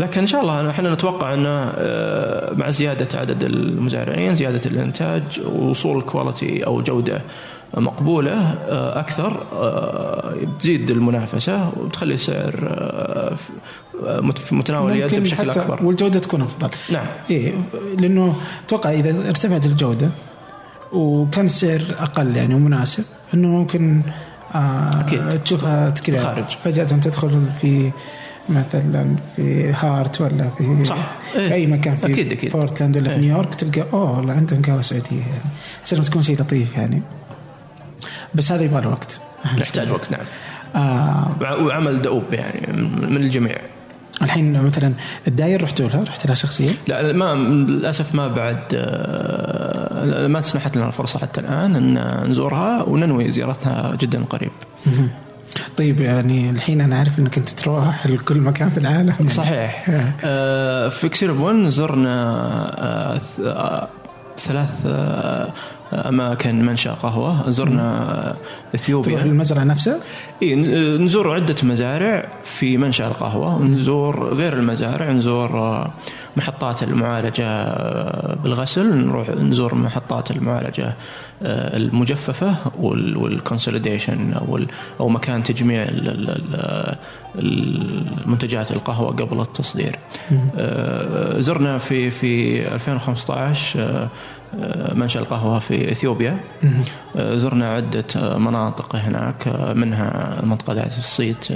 لكن إن شاء الله إحنا نتوقع انه آه، مع زيادة عدد المزارعين زيادة الإنتاج وصول الكواليتي أو جودة مقبولة آه، أكثر آه، بتزيد المنافسة وتخلي السعر في- مت- في متناول اليد بشكل أكبر. والجودة تكون أفضل. نعم. إيه لأنه أتوقع إذا ارتفعت الجودة وكان السعر أقل يعني ومناسب إنه ممكن آه. تشوفها كذا خارج. فجأة تدخل في مثلا في هارت ولا في صح. في إيه. أي مكان في أكيد- أكيد. بورتلاند ولا في إيه. نيويورك تلقى أوه والله عندهم قهوة سعودية يعني انه تكون شيء لطيف يعني بس هذا يبغى له وقت يحتاج وقت نعم آه وعمل دؤوب يعني من الجميع الحين مثلا الداير رحتوا لها رحت لها شخصيا؟ لا ما للأسف ما بعد آه، ما سنحت لنا الفرصة حتى الآن إن نزورها وننوي زيارتها جدا قريب. طيب يعني الحين أنا عارف إنك أنت تروح لكل مكان في العالم يعني. صحيح آه في كسيربون زرنا آه, آه، ثلاث آه أماكن منشا قهوة. زرنا إثيوبيا. تروح المزرعه نفسها؟ إي نزور عدة مزارع في منشأ القهوة. ونزور غير المزارع نزور آه، محطات المعالجة آه، بالغسل. نروح نزور محطات المعالجة آه، المجففة وال consolidation أو أو مكان تجميع المنتجات القهوة قبل التصدير. زرنا في في 2015 آه، منشأ القهوة في إثيوبيا. آه، زرنا عدة آه، مناطق هناك منها المنطقة ذات الصيت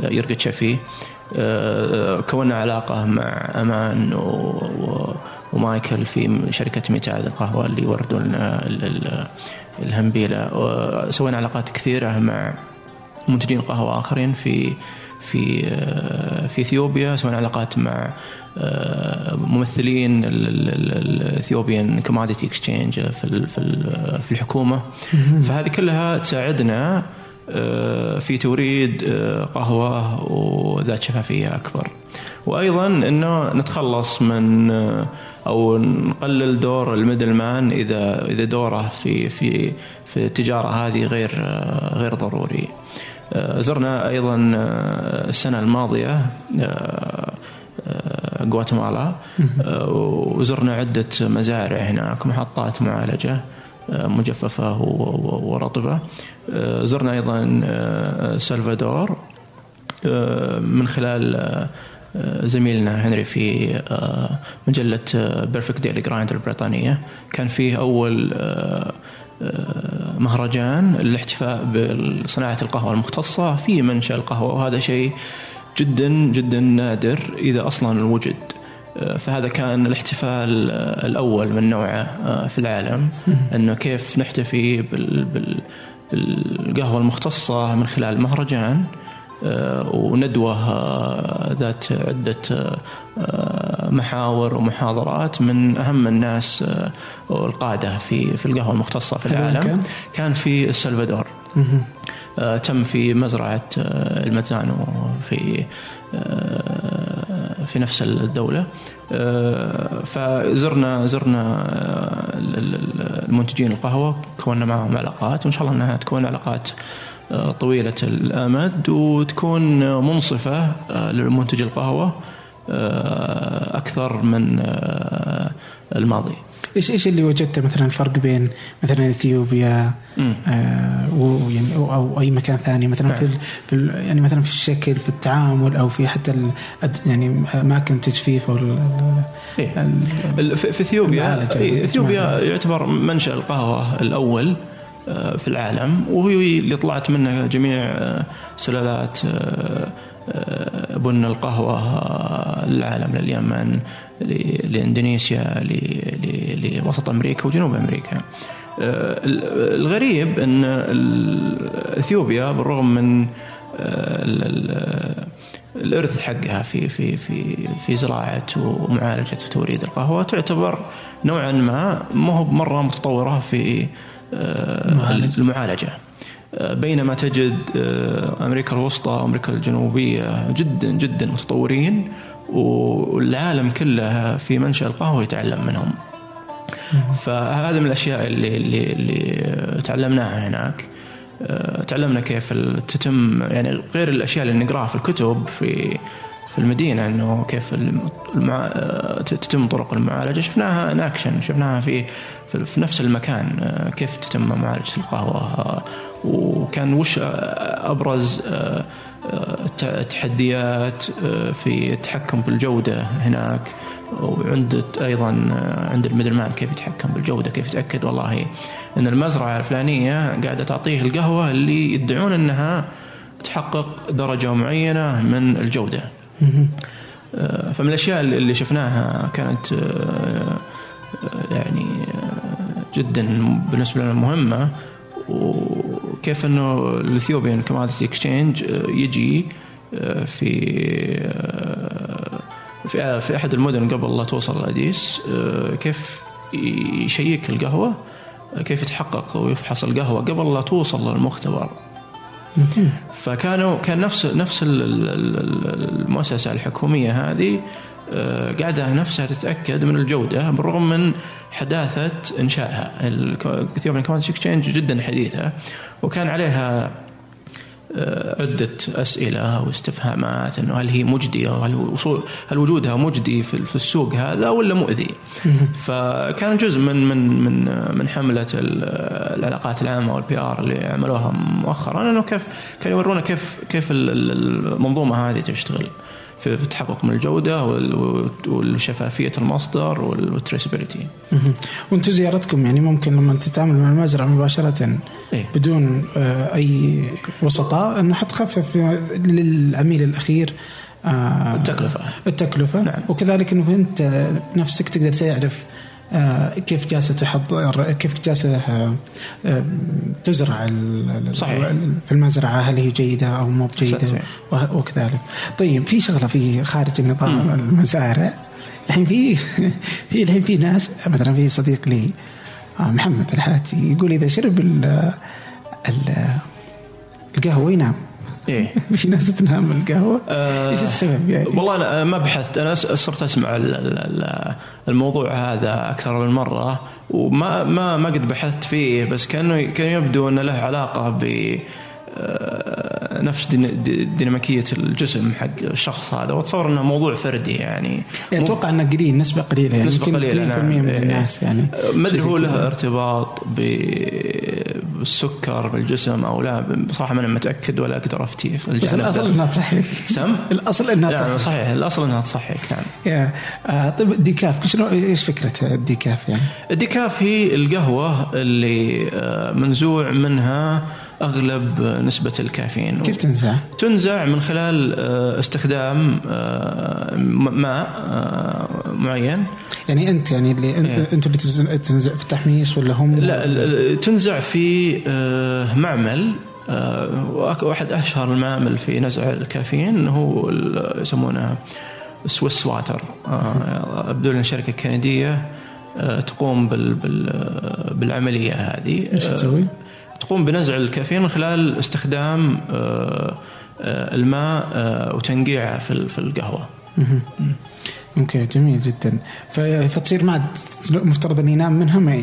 يرقاشيفي. كونا علاقة مع أمان ومايكل في شركة METAD القهوة اللي يوردوا لنا الهامبيلا سوينا علاقات كثيرة مع منتجين قهوة آخرين في في في إثيوبيا. سوينا علاقات مع ممثلين ال Ethiopian Commodity Exchange في في الحكومة فهذه كلها تساعدنا آه، في توريد آه، قهوة وذات شفافية أكبر. وأيضا إنه نتخلص من آه، أو نقلل دور الميدل مان إذا إذا دوره في في في التجارة هذه غير غير ضروري. زرنا أيضا السنة الماضية غواتيمالا. آه، وزرنا عدة مزارع هناك محطات معالجة آه، مجففة ورطبة. آه، زرنا أيضا سلفادور من خلال زميلنا هنري في مجلة Perfect Daily Grind البريطانية كان فيه أول مهرجان للاحتفاء بصناعة القهوة المختصة في منشأ القهوة وهذا شيء جدا جدا نادر إذا أصلا وجد. آه، فهذا كان الاحتفال آه، الأول من نوعه آه، في العالم. أنه كيف نحتفي بالقهوة المختصة من خلال مهرجان وندوة ذات عدة محاور ومحاضرات من أهم الناس والقاده في في القهوة المختصة في العالم. كان؟ في السلفادور تم في مزرعة آه، المتزانو في آه، في نفس الدولة. فزرنا زرنا المنتجين القهوة كونا معهم علاقات وإن شاء الله أنها تكون علاقات طويلة الآمد وتكون منصفة لمنتج القهوة. أكثر من الماضي. إيش إيش اللي وجدته مثلا الفرق بين مثلا إثيوبيا آه ويعني أو, أو أي مكان ثاني؟ مثلا نعم. في في يعني مثلا في الشكل في التعامل أو في حتى يعني أماكن التجفيف أو إيه؟ في إثيوبيا إيه إثيوبيا يعتبر منشأ القهوة الأول آه، في العالم وهي اللي طلعت منها جميع آه، سلالات آه، بن القهوة للعالم لليمن لإندونيسيا لوسط أمريكا وجنوب أمريكا. آه، الغريب إن إثيوبيا بالرغم من آه، الإرث حقها في في في في زراعة ومعالجة وتوريد القهوة تعتبر نوعا ما ما هو مرة متطورة في آه، المعالجة بينما تجد أمريكا الوسطى وامريكا الجنوبية جدا جدا متطورين والعالم كله في منشأ القهوة يتعلم منهم. فهذا من الأشياء اللي, اللي, اللي تعلمناها هناك. آه، تعلمنا كيف تتم يعني غير الأشياء اللي نقراها في الكتب في في المدينة إنه كيف المع... آه، تتم طرق المعالجة. شفناها ان اكشن شفناها في في نفس المكان آه، كيف تتم معالجة القهوة؟ وكان وش أبرز تحديات آه، في التحكم بالجودة هناك؟ وعند أيضا آه، عند الميدل مان كيف يتحكم بالجودة؟ كيف يتأكد؟ والله إن المزرعة الفلانية قاعدة تعطيه القهوة اللي يدعون إنها تحقق درجة معينة من الجودة. آه، فمن الأشياء اللي شفناها كانت يعني جدا بالنسبة لنا مهمة. وكيف إنه ال Ethiopian Commodity Exchange يجي آه، في آه، في في أحد المدن قبل لا توصل لاديس آه، كيف يشيك القهوة كيف يتحقق ويفحص القهوة قبل لا توصل للمختبر. فكانوا كان نفس نفس المؤسسة الحكومية هذه قاعدة نفسها تتأكد من الجودة بالرغم من حداثة إنشائها الكثير Commodity Exchange جدا حديثة وكان عليها آه، عدة أسئلة واستفهامات أنه هل هي مجدية وهل وصول هل وجودها مجدي في السوق هذا ولا مؤذي؟ فكان جزء من من من من حملة العلاقات العامة وال PR اللي عملوها مؤخرا إنه كيف كانوا يورونا كيف كيف المنظومة هذه تشتغل. في التحقق من الجودة والشفافية المصدر والتريسبيليتي. وأنتم زيارتكم يعني ممكن لما تتعامل مع المزرعة مباشرة إيه؟ بدون آه، أي وسطاء أنه حتخفف للعميل الأخير آه، التكلفة التكلفة نعم. وكذلك إنه أنت نفسك تقدر تعرف كيف جالسة تحضر كيف جالسة آه، تزرع صحيح. في المزرعة؟ هل هي جيدة أو مو بجيدة؟ وكذلك. طيب في شغلة في خارج النظام المزارع. الحين في في الحين في ناس مثلا في صديق لي آه، محمد الحاجي يقول إذا شرب القهوة ينام. إيه. في ناس تنام القهوة؟ آه إيش السبب يعني؟ والله أنا ما بحثت. أنا صرت أسمع الموضوع هذا أكثر من مرة وما ما ما قد بحثت فيه بس كانه كان يبدو أنه له علاقة ب آه، نفس ديناميكية الجسم حق الشخص هذا واتصور إنه موضوع فردي يعني, يعني أتوقع إنه قليل نسبة قليلة يعني نسبة قليلة نعم. من إيه. الناس يعني. ما أدري هو له ارتباط بالسكر بالجسم أو لا بصراحه ماني متأكد ولا أقدر افتي بس الأصل إنها تصحيك سم؟ الأصل إنها تصحيك يعني صحيح. الأصل إنها تصحك نعم. آه طيب ال decaf. شنو إيش فكرة ال decaf يعني؟ ال decaf هي القهوة اللي آه منزوع منها أغلب نسبة الكافيين. كيف تنزع؟ تنزع من خلال آه، استخدام آه، ماء معين يعني أنت يعني اللي إيه. أنت اللي تنزع في التحميص ولا هم؟ لا تنزع في معمل واحد أشهر المعامل في نزع الكافيين هو يسمونه سويس واتر ابدو لنا شركة كندية تقوم بالعملية هذه إيش تسوي؟ تقوم بنزع الكافيين من خلال استخدام آه، آه، الماء آه، وتنقيعه في القهوة. أوكي جميل جدا. فتصير ما مفترض أن ينام منها ما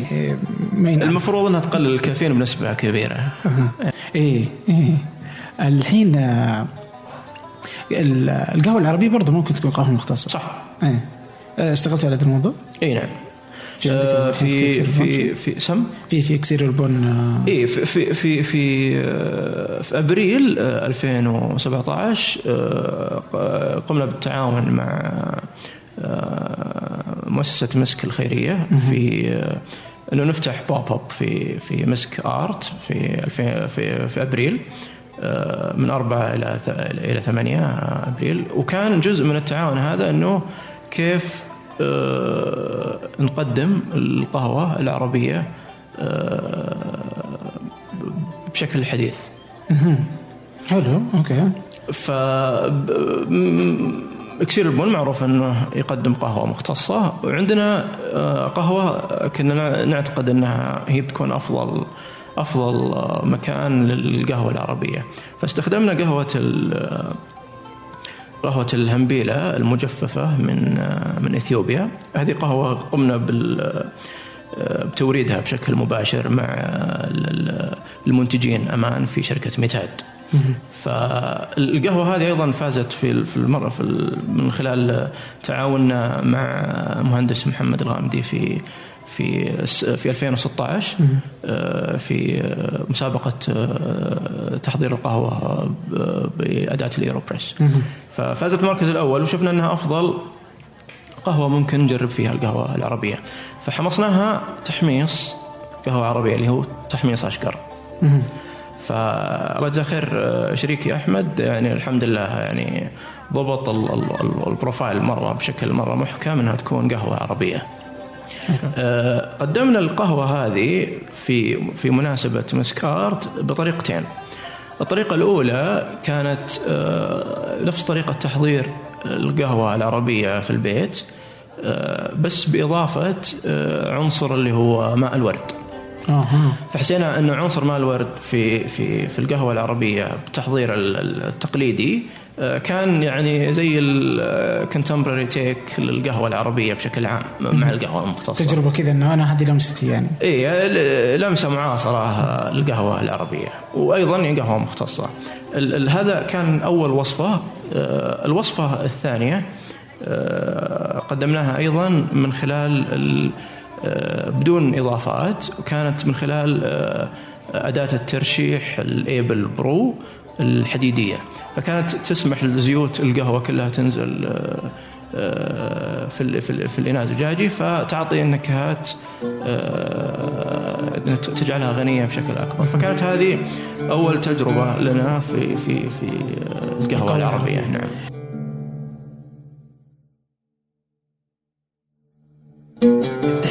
ما ينام. المفروض إنها تقلل الكافيين بنسبة كبيرة. أه. إيه إيه. الحين القهوة العربية برضه ممكن تكون قهوة مختصة. صح. إيه. اشتغلت على هذا الموضوع؟ إي نعم. في عندك آه في في في سم؟ في في اكسير البن آه. إي في في في في, آه في أبريل 2017 آه قمنا بالتعاون مع آه مؤسسة مسك الخيرية في آه انه نفتح pop up في في مسك art في في في أبريل آه، من أربعة إلى إلى ثمانية أبريل. وكان جزء من التعاون هذا أنه كيف آه، نقدم القهوة العربية آه، بشكل حديث. حلو أوكي. ف إكسير البن معروف أنه يقدم قهوة مختصة وعندنا آه، قهوة كنا نعتقد أنها هي بتكون أفضل أفضل مكان للقهوة العربية. فاستخدمنا قهوة قهوة الهمبيلة المجففة من من إثيوبيا. هذه قهوة قمنا بال بتوريدها بشكل مباشر مع المنتجين أمان في شركة ميتاد. فالقهوة هذه أيضا فازت في في المرة في من خلال تعاوننا مع مهندس محمد الغامدي في في في 2016 آه، في مسابقة آه، تحضير القهوة بأداة الإيروبريس ففازت المركز الأول وشفنا أنها أفضل قهوة ممكن نجرب فيها القهوة العربية. فحمصناها تحميص قهوة عربية اللي هو تحميص أشقر. فالله يجزاه خير شريكي أحمد يعني الحمد لله يعني ضبط البروفايل مرة بشكل مرة محكم إنها تكون قهوة عربية. آه، قدمنا القهوة هذه في في مناسبة مسكارت بطريقتين. الطريقة الأولى كانت آه، نفس طريقة تحضير القهوة العربية في البيت آه، بس بإضافة عنصر اللي هو ماء الورد. أها. فحسينا انه عنصر ماء الورد في في في القهوة العربية بالتحضير ال- ال- التقليدي آه، كان يعني زي الكونتمبرري تيك للقهوة العربية بشكل عام مع القهوة المختصة. تجربة كذا إنه أنا هذه لمستي يعني. اي لمسة معاصره للقهوه العربية. وأيضا قهوة مختصة. هذا كان أول وصفة. آه، الوصفة الثانية آه، قدمناها أيضا من خلال ال- آه، بدون إضافات وكانت من خلال آه، أداة الترشيح الإيبل برو الحديدية. فكانت تسمح لزيوت القهوة كلها تنزل آه، آه، في في, ال في الإناء الزجاجي فتعطي النكهات آه، تجعلها غنية بشكل أكبر. فكانت هذه أول تجربة لنا في في في آه، القهوة العربية. نعم.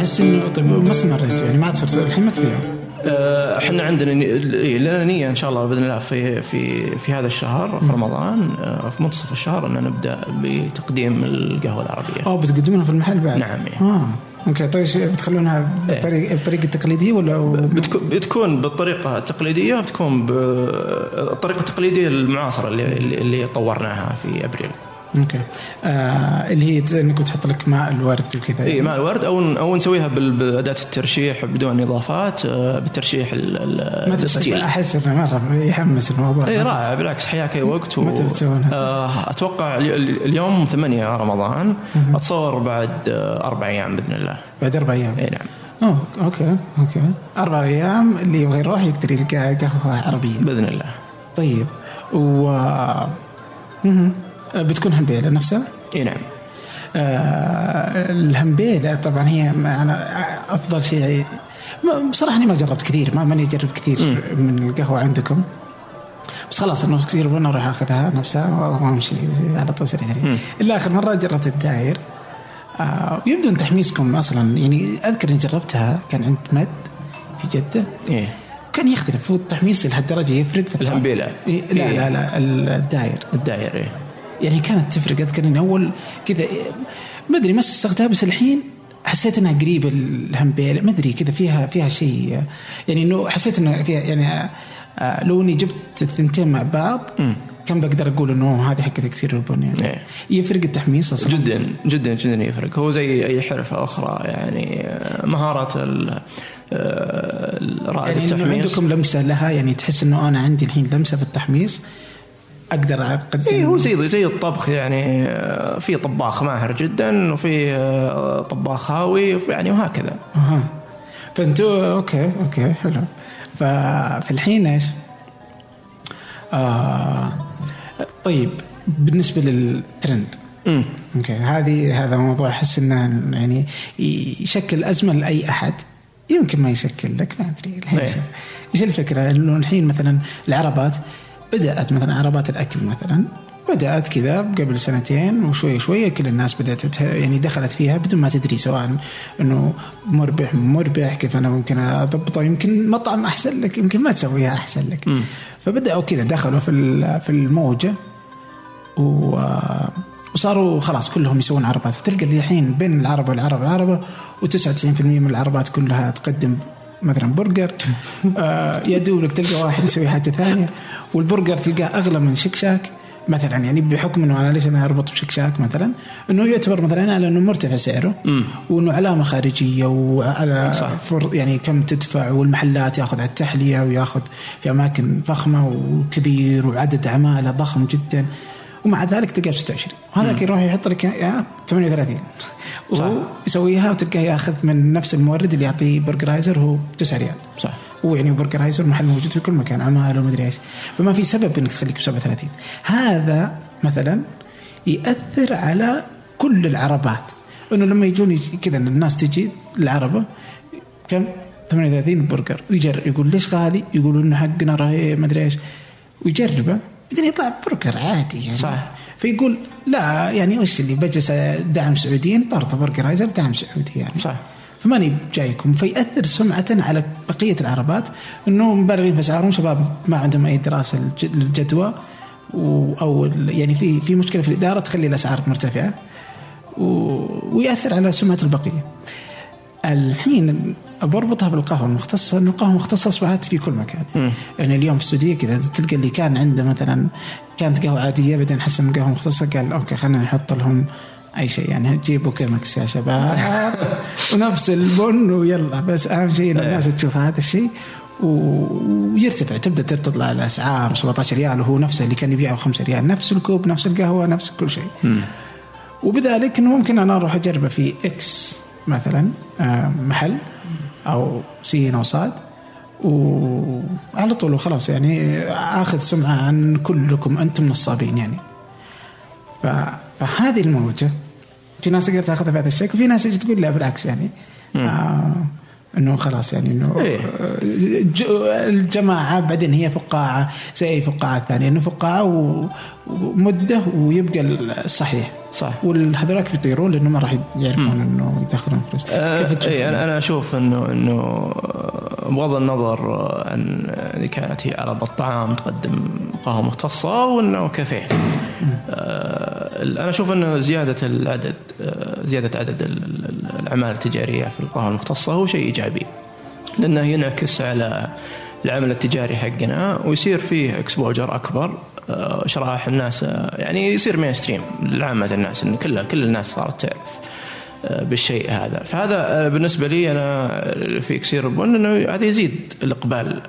تحس انه طيب ما استمريتوا يعني ما عاد صرت الحين ما تبيعوا آه، إحنا عندنا إيه، لنا نية إن شاء الله بإذن الله في في في هذا الشهر في رمضان آه، في منتصف الشهر إن نبدأ بتقديم القهوة العربية. أو بتقدمونها في المحل بعد؟ نعم، إيه. آه أوكي. طيب بتخلونها بطريقه بطريقة تقليدية ولا بتكون بتكون بالطريقة التقليدية بتكون بالطريقة التقليدية المعاصرة اللي اللي طورناها في أبريل. okay. آه اللي هي إنك تحط لك ماء الورد وكذا اي ماء الورد أو أو نسويها بأداة الترشيح بدون إضافات آه، بالترشيح ال still. أحس إنه مرة يحمس الموضوع. اي رائع بالعكس حياك اي وقت و... متى بتسوونها؟ آه أتوقع ال- ال- اليوم 8 رمضان. أتصور بعد آه، أربع أيام بإذن الله. بعد أربع أيام. إي نعم. أوه okay okay. أربع أيام اللي يبغى يروح يقدر يلقى قهوة عربية. بإذن الله. طيب و مهم. بتكون همبيله نفسها؟ إي نعم. آه الهمبيله طبعا هي ما أنا أفضل شيء. بصراحة أني ما جربت كثير ما ماني اجرب كثير من القهوة عندكم. بس خلاص إنه كثير وأنا أروح أخذها نفسها وامشي على طول. سريع سريع. إلا آخر مرة جربت الداير. آه ويبدو أن تحميسكم أصلا يعني أذكر إني جربتها كان عند مد في جدة. إيه. كان يختلف هو التحميس لهالدرجة يفرق في الطعم. الهمبيلة. إيه لا إيه. لا لا الداير. الداير إيه. يعني كانت تفرق. أذكر إني أول كذا ما أدري ما استغتها بس الحين حسيت إنها قريبة الهمبيل ما أدري كذا فيها فيها شيء يعني إنه حسيت انه فيها يعني آه، لو إني جبت الثنتين مع بعض كان بقدر أقول إنه هذه حقت كثير البن يعني. إيه. يفرق التحميص أصلا. جدا جدا جدا يفرق هو زي أي حرفة أخرى يعني آه، مهاره ال- آه، رائد يعني التحميص. عندكم لمسة لها؟ يعني تحس إنه أنا عندي الحين لمسة في التحميص أقدر أقدم. اي هو زي زي الطبخ يعني آه، في طباخ ماهر جدا وفي آه، طباخ هاوي يعني وهكذا. أها. فانتوا okay okay حلو. ففي الحين إيش؟ آه طيب بالنسبة للترند. امم okay هذه هذا موضوع أحس إنه يعني يشكل أزمة لأي أحد. يمكن ما يشكل لك ما أدري الحين إيه. إيش الفكرة؟ إنه الحين مثلا العربات بدأت مثلا عربات الأكل مثلا بدأت كذا قبل سنتين وشوي شوي كل الناس بدأت تت- يعني دخلت فيها بدون ما تدري سواء إنه مربح مربح كيف أنا ممكن أضبطه يمكن مطعم أحسن لك يمكن ما تسويها أحسن لك مم. فبدأوا كذا دخلوا في في الموجة و وصاروا خلاص كلهم يسوون عربات فتلقى الحين بين العرب والعرب عربه و99% من العربات كلها تقدم مثلا برجر آه يا دوب لك تلقى واحد يسوي حاجة ثانية والبرجر تلقاه أغلى من شكشاك مثلا يعني بحكم إنه أنا ليش أنا أربط بشكشاك مثلا إنه يعتبر مثلا على إنه مرتفع سعره. وإنه علامة خارجية وعلى صح. فر يعني كم تدفع والمحلات ياخذ على التحلية وياخذ في أماكن فخمة وكبير وعدد عمالة ضخم جدا ومع ذلك تلقاه ب 26 وهذاك يروح يحط لك يا 38 صح. وهو يسويها وتلقاه ياخذ من نفس المورد اللي يعطيه برجرايزر هو 9 ريال. صح. هو يعني برجرايزر محل موجود في كل مكان عماله ومدري إيش. فما في سبب إنك تخليك ب 37 هذا مثلا يأثر على كل العربات. إنه لما يجون كذا الناس تجي العربة كم؟ 38 برجر. ويجرب يقول ليش غالي؟ يقولوا إنه حقنا رهيب ما أدري إيش. ويجربه. بعدين يطلع برجر عادي يعني. صح. فيقول لا يعني وش اللي بجلس دعم سعوديين؟ برضه برجرايزر دعم سعودي يعني. صح فماني جايكم. فيأثر سمعة على بقية العربات إنه مبالغين في اسعارهم شباب ما عندهم أي دراسة للجدوى أو يعني في في مشكلة في الإدارة تخلي الأسعار مرتفعة ويأثر على سمعة البقية. الحين بربطها بالقهوة المختصه انه القهوة المختصة أصبحت في كل مكان. م. يعني اليوم في السعودية كذا تلقى اللي كان عنده مثلا كانت قهوة عادية بعدين حسن قهوة مختصة قال okay خلينا نحط لهم أي شيء. يعني جيبوا كمكس يا شباب. ونفس البن ويلا. بس أهم شيء إن الناس تشوف هذا الشيء. ويرتفع. تبدأ تطلع الأسعار 17 ريال وهو نفسه اللي كان يبيعه 5 ريال. نفس الكوب نفس القهوة نفس كل شيء. م. وبذلك إنه ممكن أنا أروح أجربه في X مثلا آه، محل أو سين أو صاد وعلى طول وخلاص يعني آخذ سمعة عن كلكم أنتم نصابين يعني. فهذه الموجة في ناس تقدر تاخذها بهذا الشكل وفي ناس تجي تقول لا بالعكس يعني. آه إنه خلاص يعني إنه إيه. الجماعة بعدين هي فقاعة زي أي فقاعات ثانية إنه فقاعة ومدة ويبقى الصحيح صح. وهذولاك بيطيرون لأنه ما راح يعرفون إنه يدخلون فلوس. أه كيف تشوف اي أنا أشوف إنه إنه بغض النظر عن إذا كانت هي على الطعام تقدم قهوة مختصة وانه كافيه. أه أنا أشوف إنه زيادة العدد أه زيادة عدد الأعمال التجارية في القهوه المختصة هو شيء إيجابي. لأنه ينعكس على العمل التجاري حقنا ويصير فيه اكسبوجر أكبر آه، شرائح الناس آه، يعني يصير مين ستريم لعامة الناس انه كلها كل الناس صارت تعرف آه، بالشيء هذا. فهذا بالنسبة لي أنا في إكسير البن إنه هذا يزيد الإقبال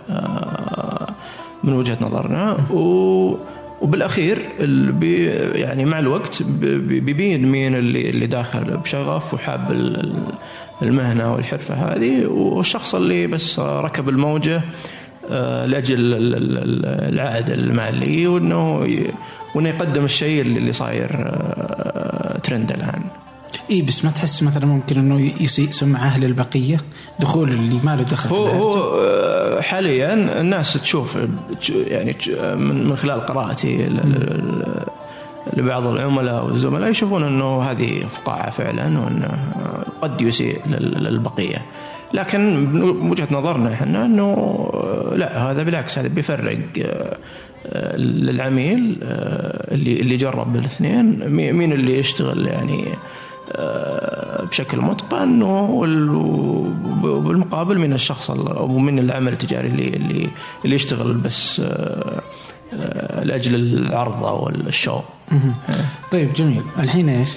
من وجهة نظرنا. و وبالأخير يعني مع الوقت بيبين مين اللي اللي داخل بشغف وحاب المهنة والحرفة هذه والشخص اللي بس ركب الموجة آه، لأجل العائد المالي وإنه وإنه يقدم الشيء اللي صاير آه، ترند الآن. إي بس ما تحس مثلا ممكن إنه يسيء سمعه للبقيه دخول اللي ما له دخل هو, هو آه، حاليا الناس تشوف يعني من خلال قراءتي لبعض العملاء والزملاء يشوفون إنه هذه فقاعة فعلا وإنه قد يسيء للبقية. لكن من وجهة نظرنا إحنا إنه لا هذا بالعكس هذا بيفرق آه، للعميل آه، اللي اللي جرب الاثنين مين اللي يشتغل يعني بشكل متقن وبالمقابل من الشخص أو من العمل التجاري اللي اللي اللي يشتغل بس لأجل العرض أو الشو. طيب جميل الحين إيش؟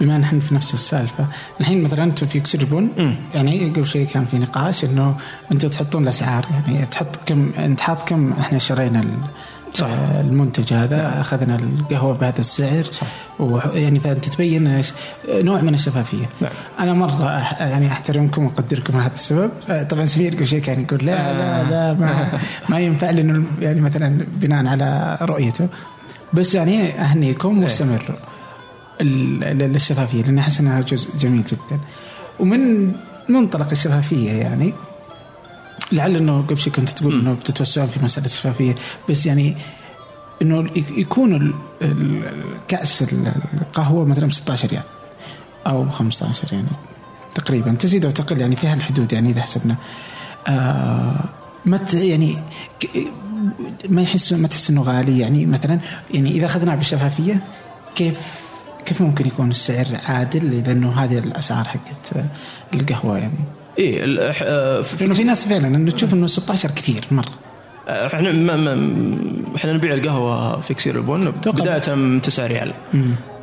بما نحن في نفس السالفة الحين مثلا أنتم في كسر البن يعني قبل شوي كان في نقاش إنه أنتم تحطون الأسعار يعني تحط كم أنت حاط كم إحنا شرينا صح. المنتج هذا أخذنا القهوة بهذا السعر. صح. ويعني فانت تبين نوع من الشفافية. نعم. أنا مرة يعني أحترمكم وأقدركم لهذا السبب. طبعا سفير قبل شيء كان يقول لا لا لا ما, ما ينفع لأنه يعني مثلا بناء على رؤيته. بس يعني أهنيكم واستمروا. للشفافيه لأن احس انها جزء جميل جدا. ومن منطلق الشفافية يعني لعل إنه قبل شيء كنت تقول إنه بتتوسعون في مسألة الشفافية. بس يعني إنه يكون الكاس القهوة مثلا ب 16 ريال أو ب 15 يعني تقريبا. تزيد أو تقل يعني في هالحدود يعني إذا حسبنا. آه ما يعني ما يحس ما تحس إنه غالي يعني مثلا. يعني إذا اخذناه بالشفافيه كيف كيف ممكن يكون السعر عادل إذا إنه هذه الأسعار حقت القهوة يعني؟ إيه لأنه في ناس فعلا أنه تشوف إنه 16 كثير مرة. إحنا ما ما إحنا نبيع القهوة في كسير البن بداية من 9 ريال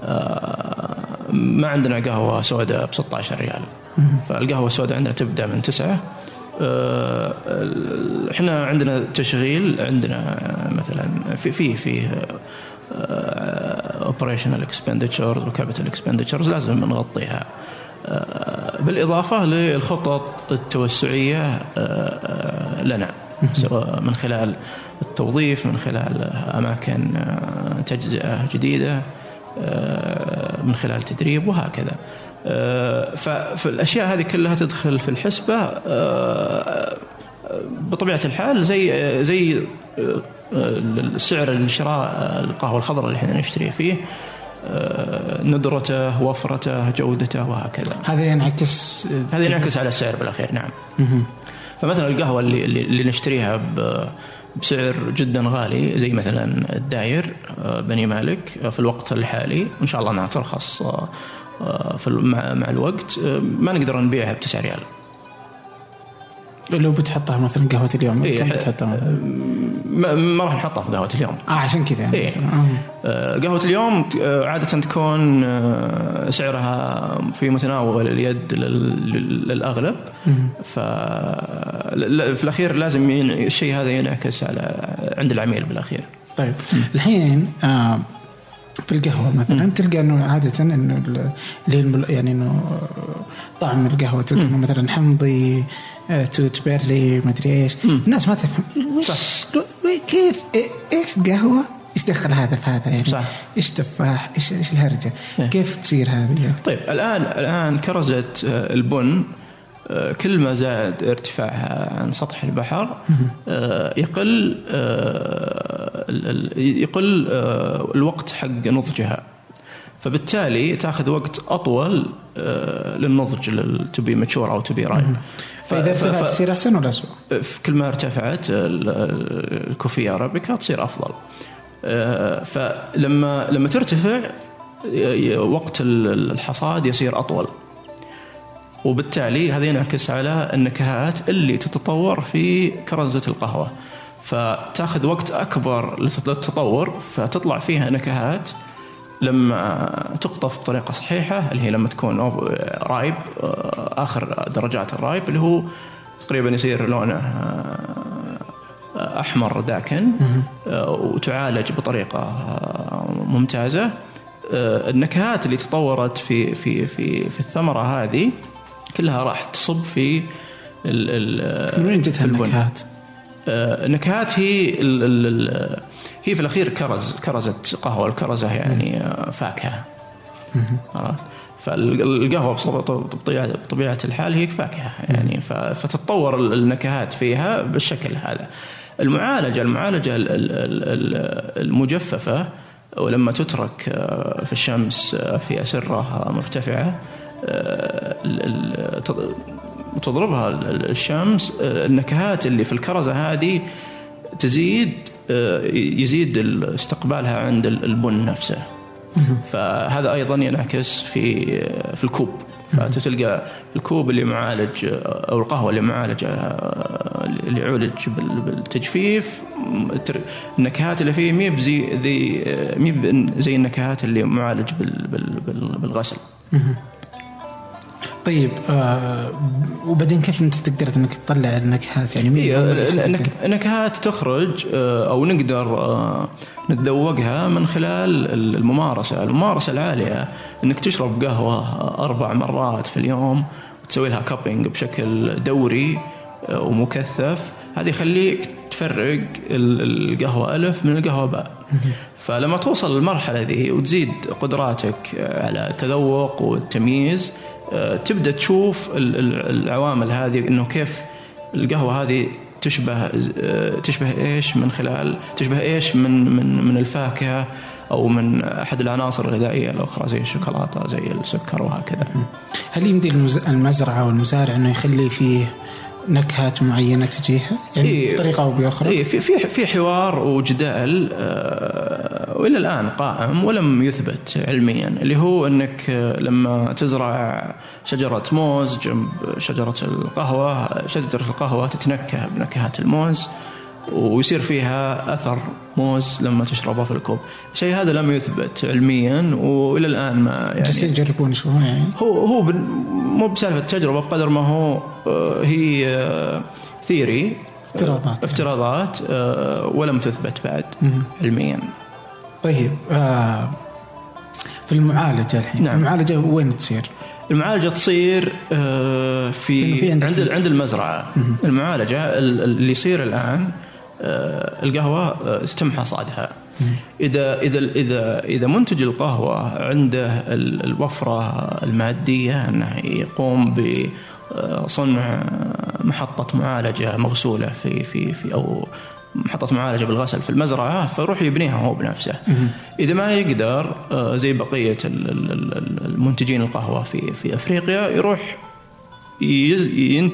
آه ما عندنا قهوة سوداء ب 16 ريال فالقهوة السوداء عندنا تبدأ من 9 آه إحنا عندنا تشغيل عندنا مثلا في في في operational expenditures و capital expenditures لازم نغطيها. آه، بالإضافة للخطط التوسعية آه، آه، لنا سواء من خلال التوظيف من خلال أماكن تجزئة جديدة من خلال تدريب وهكذا. فالأشياء هذه كلها تدخل في الحسبة بطبيعة الحال زي زي سعر الشراء القهوة الخضراء اللي إحنا نشتري فيه. ندرته وفرته جودته وهكذا. هذا ينعكس هذا ينعكس على السعر بالأخير نعم. فمثلا القهوة اللي اللي, نشتريها بسعر جدا غالي زي مثلا الداير آه، بني مالك آه، في الوقت الحالي إن شاء الله انها ترخص مع الوقت ما نقدر نبيعها ب 9 ريال. لو بتحطها مثلا قهوة اليوم إيه كم بتحطها؟ ما, ما راح نحطها في قهوة اليوم آه عشان كذا يعني إيه. آه. آه، قهوة اليوم آه، عادة تكون آه، سعرها في متناول اليد لل- لل- للأغلب ف في الأخير لازم الشيء هذا ينعكس على عند العميل بالأخير طيب الحين آه في القهوة مثلا تلقى إنه عادة إنه ال- اللي يعني إنه طعم القهوة تلقى انه مثلا حمضي آه، توت بيرلي مدري إيش. الناس ما تفهم. وش كيف؟ إيش قهوة؟ إيش دخل هذا في هذا يعني؟ صح. إيش تفاح؟ إيش إيش الهرجة؟ إيه. كيف تصير هذه يعني؟ طيب الآن الآن كرزة آه، البن كل ما زاد ارتفاعها عن سطح البحر آه، يقل آه، يقل آه، الوقت حق نضجها. فبالتالي تاخذ وقت أطول آه، للنضج تبي ماتشور أو تبي رايب فإذا ارتفعت تصير أحسن ولا اسوء؟ كل ما ارتفعت ال- ال- الكوفية ارابيكا تصير أفضل. آه، فلما لما ترتفع وقت ال- الحصاد يصير أطول. وبالتالي هذا ينعكس على النكهات اللي تتطور في كرزة القهوة. فتأخذ وقت أكبر للتطور فتطلع فيها نكهات لما تقطف بطريقة صحيحة اللي هي لما تكون رايب آخر درجات الرايب اللي هو تقريبا يصير لونه آه، أحمر داكن آه، وتعالج بطريقة آه، ممتازة. آه، النكهات اللي تطورت في في في في الثمرة هذه كلها راح تصب في ال ال من وين جت. النكهات؟ آه، النكهات هي ال ال ال هي في الأخير كرز كرزه قهوة الكرزة يعني آه، فاكهة عرفت؟ فالقهوة بطبيعه الحال هي فاكهة يعني فتتطور ال- النكهات فيها بالشكل هذا. المعالجه المعالجة ال- ال- ال- المجففة ولما تترك آه، في الشمس في أسرة مرتفعة تضربها ال- ال- الشمس آه، النكهات اللي في الكرزة هذه تزيد آه، يزيد ال- استقبالها عند ال- البن نفسه. فهذا أيضا ينعكس في في الكوب. فتلقى الكوب اللي معالج أو القهوة اللي معالجة اللي عولج بال- بالتجفيف. النكهات اللي فيه مي زي ذي مي زي النكهات اللي معالج بال- بال- بال- بالغسل. طيب آه وبعدين كيف أنت تقدر إنك تطلع النكهات؟ يعني مين هي هم النكهات النك- النكهات تخرج آه، أو نقدر آه، نتذوقها من خلال الممارسة، الممارسة العالية إنك تشرب قهوة أربع مرات في اليوم وتسوي لها كابينج بشكل دوري آه، ومكثف، هذا يخليك تفرق ال- القهوة ألف من القهوة باء. فلما توصل للمرحلة ذي وتزيد قدراتك على التذوق والتمييز تبدأ تشوف ال- ال- العوامل هذه إنه كيف القهوة هذه تشبه آه، تشبه إيش من خلال تشبه إيش من من من الفاكهة أو من أحد العناصر الغذائية الاخرى زي الشوكولاته زي السكر وهكذا. هل يمدي المز- المزرعة والمزارع إنه يخلي فيه نكهات معينة تجيها يعني إيه. بطريقة أو باخرى؟ اي في في في حوار وجدال آه، وإلى الآن قائم ولم يثبت علميا اللي هو إنك آه، لما تزرع شجرة موز جنب شجرة القهوة شجرة القهوة تتنكه بنكهات الموز ويصير فيها أثر موز لما تشربه في الكوب، الشيء هذا لم يثبت علميا وإلى الآن ما جالسين يعني يجربون شو يعني هو هو مو بسالفة تجربة بقدر ما هو آه، هي ثيري افتراضات. افتراضات آه، ولم تثبت بعد. علميا طيب آه في المعالجة الحين نعم. المعالجة وين تصير؟ المعالجة تصير آه، في, في عند عند المزرعة المعالجة ال- اللي يصير الآن آه، القهوة آه، تم حصادها إذا إذا إذا إذا منتج القهوة عنده ال- الوفرة المادية أنه يقوم بصنع محطة معالجة مغسولة في في في أو محطة معالجة بالغسل في المزرعة فيروح يبنيها هو بنفسه. إذا ما يقدر آه، زي بقية ال- ال- ال- المنتجين القهوة في في أفريقيا يروح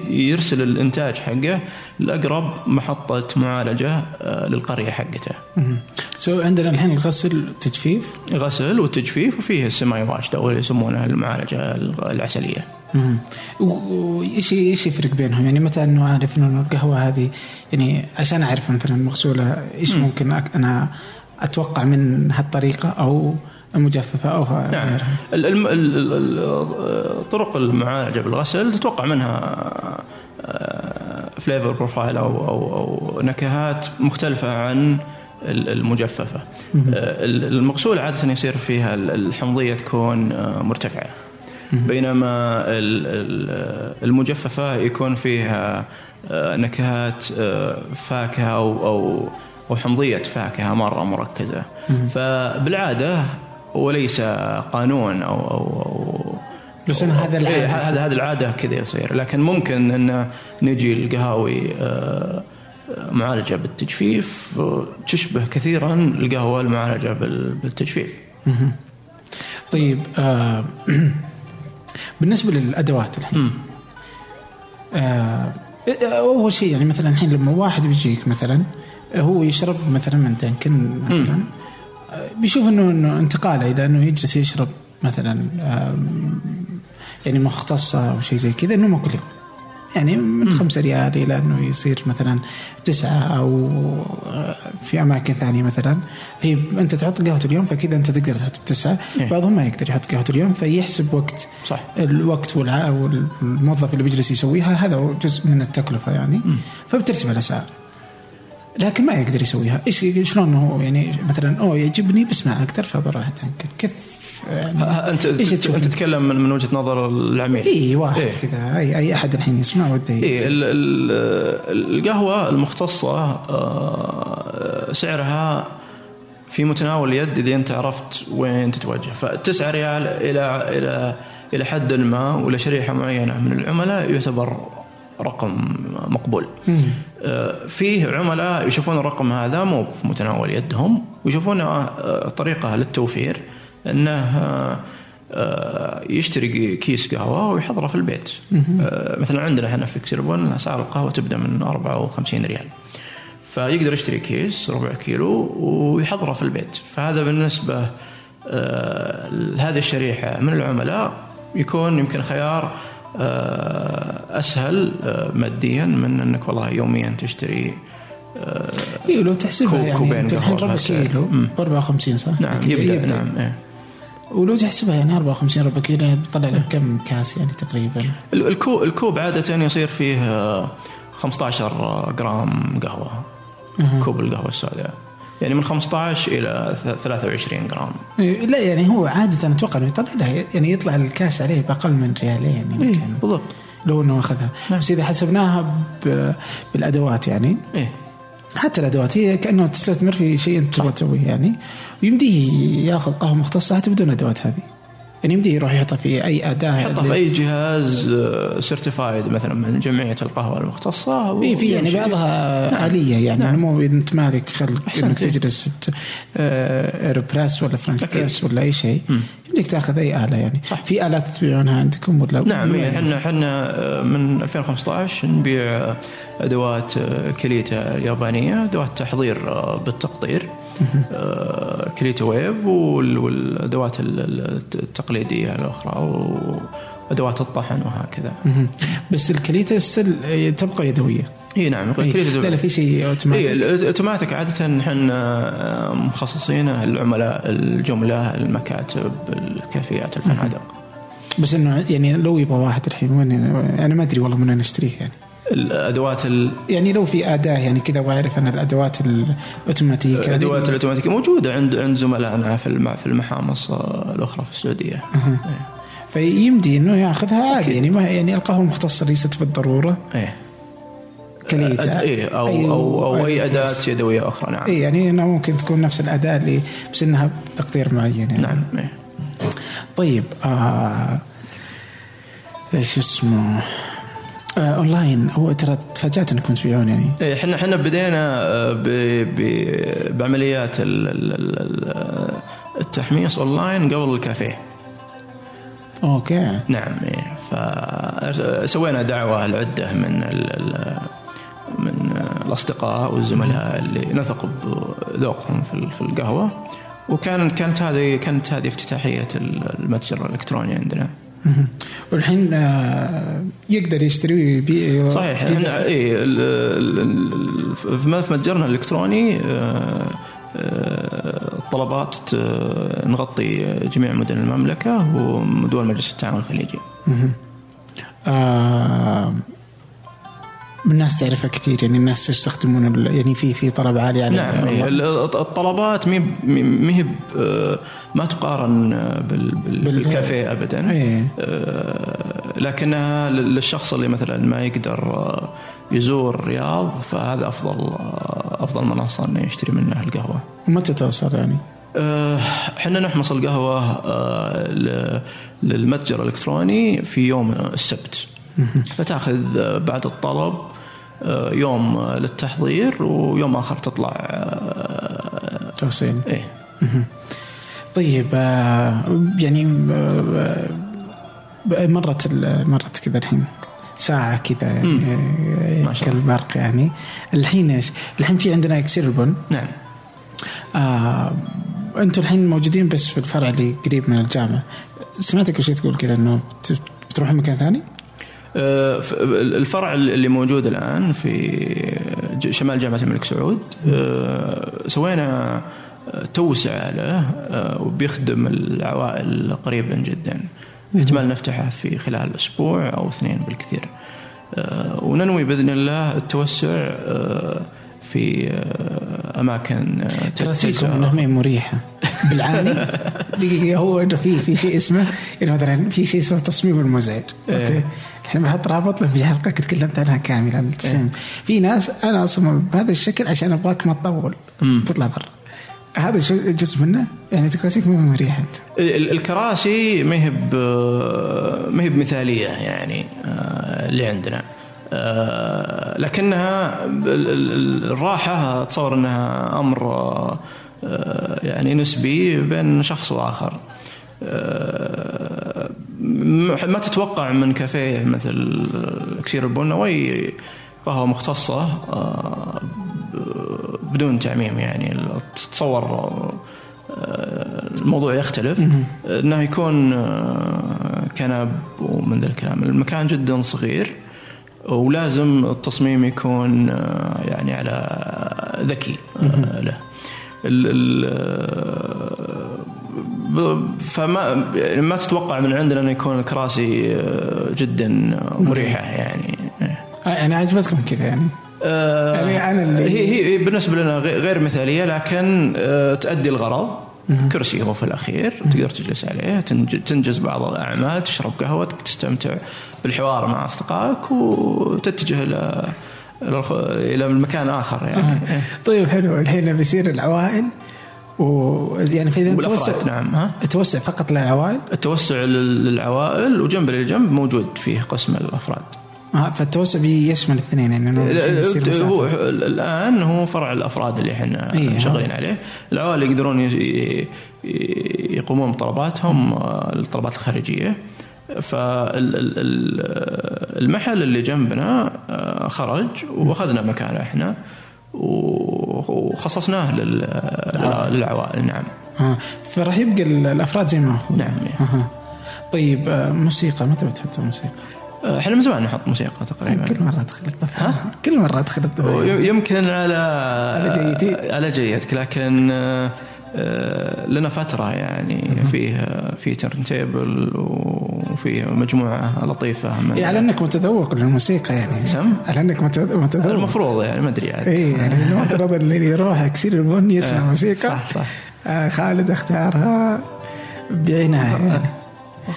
يرسل الإنتاج حقه لأقرب محطة معالجة آه، للقرية حقته. سو عندنا الحين الغسل تجفيف؟ غسل والتجفيف وفيه السماي واش أو العسلية. مهم. و- وايش إيش يفرق بينهم؟ يعني متى انه أعرف إنه القهوة هذه يعني عشان أعرف مثلا مغسولة إيش ممكن أنا أتوقع من هالطريقة أو المجففة أو نعم غيرها. طرق المعالجة بالغسل تتوقع منها flavor profile أو أو أو نكهات مختلفة عن ال- المجففة. آه، ال- المغسول عادة يصير فيها ال- الحمضية تكون آه، مرتفعة. بينما ال- ال- المجففة يكون فيها آه، نكهات آه، فاكهة أو أو أو حمضية فاكهة مرة مركزة. فبالعادة وليس قانون أو أو, أو بس أنا هذا. إيه، هذا هذا العادة كذا يصير لكن ممكن إن نجي القهاوي آه، معالجة بالتجفيف تشبه كثيرا القهوة المعالجة بال- بالتجفيف. طيب آه بالنسبة للأدوات الحين. آه أول شيء يعني مثلا الحين لما واحد بيجيك مثلا هو يشرب مثلا من دانكن مثلا بيشوف إنه إنه انتقاله. إلى إنه يجلس يشرب مثلا يعني مختصة أو شيء زي كذا إنه يوم. يعني من خمسة ريال إلى أنه يصير مثلا تسعة أو آه، في أماكن ثانية مثلا. في أنت تحط قهوة اليوم فكذا أنت تقدر تحط بتسعة إيه. بعضهم ما يقدر يحط قهوة اليوم فيحسب وقت. صح. الوقت. والموظف اللي بيجلس يسويها هذا هو جزء من التكلفة يعني. فبترتفع الأسعار. لكن ما يقدر يسويها. إيش شلون هو يعني مثلا أوه يعجبني بس ما أقدر فبروح أتأكد. كيف؟ يعني انت إيش انت تشوف؟ أنت تتكلم من من وجهة نظر العميل. إي واحد إيه. كذا. اي أي أحد الحين يسمع وده إيه يصير. ال- ال- القهوة المختصة آه، سعرها في متناول اليد إذا أنت عرفت وين تتوجه. فالتسعة ريال إلى إلى إلى حد ما ولا شريحة معينة من العملاء يعتبر رقم مقبول. آه، فيه عملاء يشوفون الرقم هذا مو في متناول يدهم ويشوفون آه، طريقة للتوفير أنه آه، يشتري كيس قهوة ويحضره في البيت. مثلا عندنا إحنا في كسربون أسعار القهوة تبدأ من 54 ريال. فيقدر يشتري كيس ربع كيلو ويحضره في البيت. فهذا بالنسبة لهذه الشريحة من العملاء يكون يمكن خيار آه، أسهل آه، ماديا من أنك والله يوميا تشتري اي لو تحسبها يعني كوبين انت الحين ربع. كيلو مم. ب 54 صح؟ نعم كذا يبدأ نعم إيه. ولو تحسبها يعني 54 ربع كيلو يعني بتطلع لك كم كاس يعني تقريبا ال- الكوب الكوب عادة يصير فيه آه، 15 جرام قهوة أها. كوب القهوة السوداء يعني من 15 إلى ث- 23 جرام. إيه، لا يعني هو عادة أتوقع إنه يطلع له يعني يطلع الكاس عليه بأقل من ريالين يمكن إيه بالضبط. لو إنه أخذها. نعم. بس إذا حسبناها بالأدوات يعني. إيه. حتى الأدوات هي كأنه تستثمر في شيء أنت تبغى تسويه يعني. ويمديه ياخذ قهوة مختصة حتى بدون أدوات هذه. يعني يمديه يروح يحطها في أي أداة يحطها في أي جهاز سيرتيفايد مثلا من جمعية القهوة المختصة في في يعني. بعضها نعم. آلية يعني نعم. مو إنت مالك خلق إنك. تجلس ت- آه، ولا French. press ولا أي شيء. يمديك تاخذ أي آلة يعني صح. في آلات تبيعونها عندكم ولا نعم؟ إيه، إحنا إحنا من 2015 نبيع أدوات كليتا اليابانية أدوات تحضير بالتقطير آه، كليتا Wave وال- والأدوات ال- ال- التقليدية الأخرى وأدوات الطحن وهكذا. بس الكليتا still تبقى يدوية. إي نعم إيه. كليتا لا لا في شيء إي اوتوماتيك الاوتوماتيك عادة إحنا مخصصينه العملاء الجمله المكاتب الكافيات الفنادق. بس إنه يعني لو يبغى واحد الحين وين أنا ما أدري والله من وين أشتريه يعني. الأدوات ال- يعني لو في أداة يعني كذا واعرف أنا الأدوات الاوتوماتيكيه هذه الادوات الاوتوماتيكيه موجودة عند عند زملائنا في في المحامص الأخرى في السعودية. أها. فيمدي إنه ياخذها عادي يعني ما يعني القهوه المختصه ليست بالضرورة. إيه. كليتا أد- إيه أو, أي- أو, أو أي أي- أداة يدوية أخرى نعم. اي يعني إنها ممكن تكون نفس الأداة اللي بس إنها بتقدير معين يعني. نعم إيه. طيب آه إيش اسمه؟ اونلاين هو ترى تفاجأت إنكم تبيعون يعني إيه إحنا إحنا بدينا آه،. بعمليات ال... ال... ال- التحميص اونلاين قبل الكافيه okay نعم إيه فسوينا دعوة لعدة من. من الأصدقاء والزملاء اللي نثق بذوقهم في ال- في القهوة وكان كانت هذه كانت هذه افتتاحية المتجر الإلكتروني عندنا. والحين آه يقدر يشتري ويبيع صحيح. إحنا اي في متجرنا الإلكتروني آه، آه، الطلبات ت- نغطي جميع مدن المملكة ودول مجلس التعاون الخليجي. الناس تعرفها كثير يعني الناس يستخدمون يعني في في طلب عالي على نعم ال- الطلبات مي مي ما تقارن آه، بال- بال- بال- بالكافيه ابدا إيه. آه، لكنها لل- للشخص اللي مثلا ما يقدر آه، يزور الرياض فهذا أفضل أفضل منصة إنه يشتري منها القهوة. ومتى توصل يعني؟ إحنا نحمص القهوة ل- للمتجر الإلكتروني في يوم السبت فتأخذ آه، بعد الطلب آه، يوم آه، للتحضير ويوم آخر تطلع توصيل. إيه. طيب يعني مرت مرت كذا الحين ساعة كذا يعني ما شاء الله. كالبرق يعني. الحين إيش؟ الحين في عندنا إكسير البن. نعم. آه أنتم الحين موجودين بس في الفرع اللي قريب من الجامعة سمعتك وش تقول كذا إنه بت- بتروحون مكان ثاني؟ آه، الفرع اللي موجود الآن في شمال جامعة الملك سعود آه، سوينا آه، توسعة له وبيخدم العوائل قريبا جدا. احتمال نفتحه في خلال أسبوع أو اثنين بالكثير. وننوي بإذن الله التوسع في آه، تراسيكم هي مريحة. بالعاني دقيقة هو في في شيء اسمه يعني مثلا في شيء اسمه تصميم المزعج أوكي. إيه. الحين بحط رابط له في حلقة تكلمت عنها عن التصميم في ناس أنا اصمم بهذا الشكل عشان أبغاك ما تطول. تطلع برا. هذا جزء منه يعني تكراسيك مو مريحة أنت. ال- الكراسي ما هي ما هي بمثالية يعني آه، اللي عندنا. آه، لكنها ال- ال- الراحة أتصور إنها أمر آه، يعني نسبي بين شخص وآخر. ما تتوقع من كافيه مثل اكسير البن أو اي قهوه مختصة آه، بدون تعميم يعني. تتصور آه، الموضوع يختلف. إنه يكون آه، كنب ومن ذا الكلام. المكان جدا صغير ولازم التصميم يكون يعني على ذكي له. فما يعني ما تتوقع من عندنا انه يكون الكراسي آه، جدا مريحة يعني. آه، يعني عجبتكم كذا يعني. آه، يعني أنا اللي- هي هي بالنسبة لنا غي- غير مثالية لكن تؤدي الغرض. كرسي هو في الأخير تقدر تجلس عليه تنج- تنجز بعض الأعمال تشرب قهوتك تستمتع بالحوار مع أصدقائك وتتجه إلى إلى مكان آخر يعني. طيب حلو. الحين بيصير العوائل. ويعني في والأفراد توسع نعم ها؟ توسع فقط للعوائل؟ التوسع لل- للعوائل وجنب للجنب موجود فيه قسم الأفراد. آه فالتوسع بيشمل الاثنين يعني هو. الآن هو فرع الأفراد اللي إحنا إيه، شغالين عليه. العوائل يقدرون يقومون بطلباتهم آه، الطلبات الخارجية. فالمحل اللي جنبنا آه، خرج وأخذنا مكانه إحنا. و- وخصصناه لل- للعوائل نعم. آه. فراح يبقى ال- الأفراد زي ما هو. نعم آه. طيب آه موسيقى متى بتحط موسيقى؟ آه، إحنا من زمان نحط موسيقى تقريبا. كل مرة أدخل الطفل. كل مرة أدخل الطفل. يمكن على على جيتي. على جيتك لكن آه، آه، لنا فترة يعني فيه في turntable وفيه مجموعة لطيفة من يعني على أنك متذوق للموسيقى يعني. سم؟ على أنك متذ- متذوق. المفروض يعني ما أدري عاد اي يعني المفترض اللي يروح يكسر البن يسمع آه، موسيقى. صح، صح. آه خالد اختارها بعناية. يعني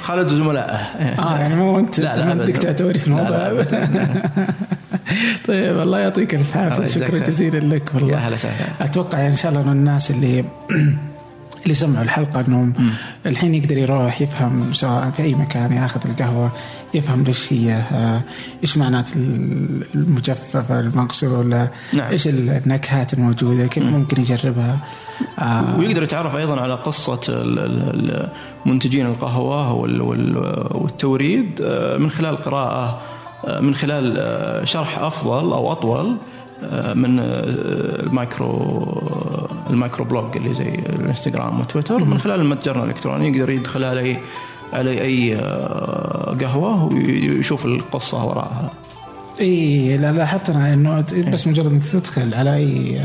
خالد وزملائه. آه يعني مو أنت. لا، لا، ما أبداً. دكتاتوري في الموضوع. لا، أبداً. طيب الله يعطيك الف عافية. شكرا. جزيلا لك والله. يا هلا وسهلا. أتوقع إن شاء الله إنه الناس اللي اللي سمعوا الحلقة إنهم الحين يقدر يروح يفهم سواء في أي مكان ياخذ القهوة يفهم ليش هي آه، إيش معنات المجففة المغسولة نعم. إيش النكهات الموجودة كيف ممكن يجربها. آه ويقدر يتعرف أيضا على قصة منتجين القهوة وال- وال- والتوريد آه، من خلال قراءة من خلال آه، شرح أفضل أو أطول آه، من آه، ال micro ال micro blog اللي زي الانستغرام وتويتر من خلال المتجر الإلكتروني يقدر يدخل على على أي آه، قهوة ويشوف القصة وراءها. إي لا لاحظت أنا إنه بس مجرد أنك تدخل على أي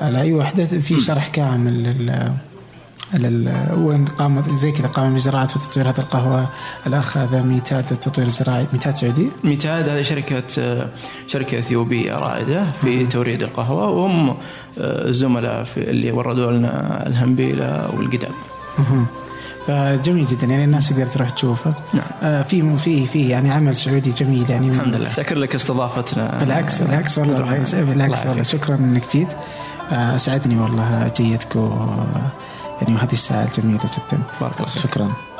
على أي وحدة في شرح كامل وين قامت زي كذا قام بزراعه وتطوير هذه القهوة الاخ هذا ميتاد التطوير الزراعي ميتاد سعودي. ميتاد هذه شركة آه، شركة إثيوبية رائدة في توريد القهوة وهم آه، الزملاء في اللي وردوا لنا الهمبيلة والقدام. فجميل جدا يعني الناس تقدر تروح تشوفه. نعم. آه في في في يعني عمل سعودي جميل يعني. الحمد لله. شكر لك استضافتنا. بالعكس بالعكس والله. بالعكس الله والله. شكرا إنك جيت. آه، أسعدني والله جيتك و يعني وهذه الساعة الجميله جدا. بارك الله شكرا.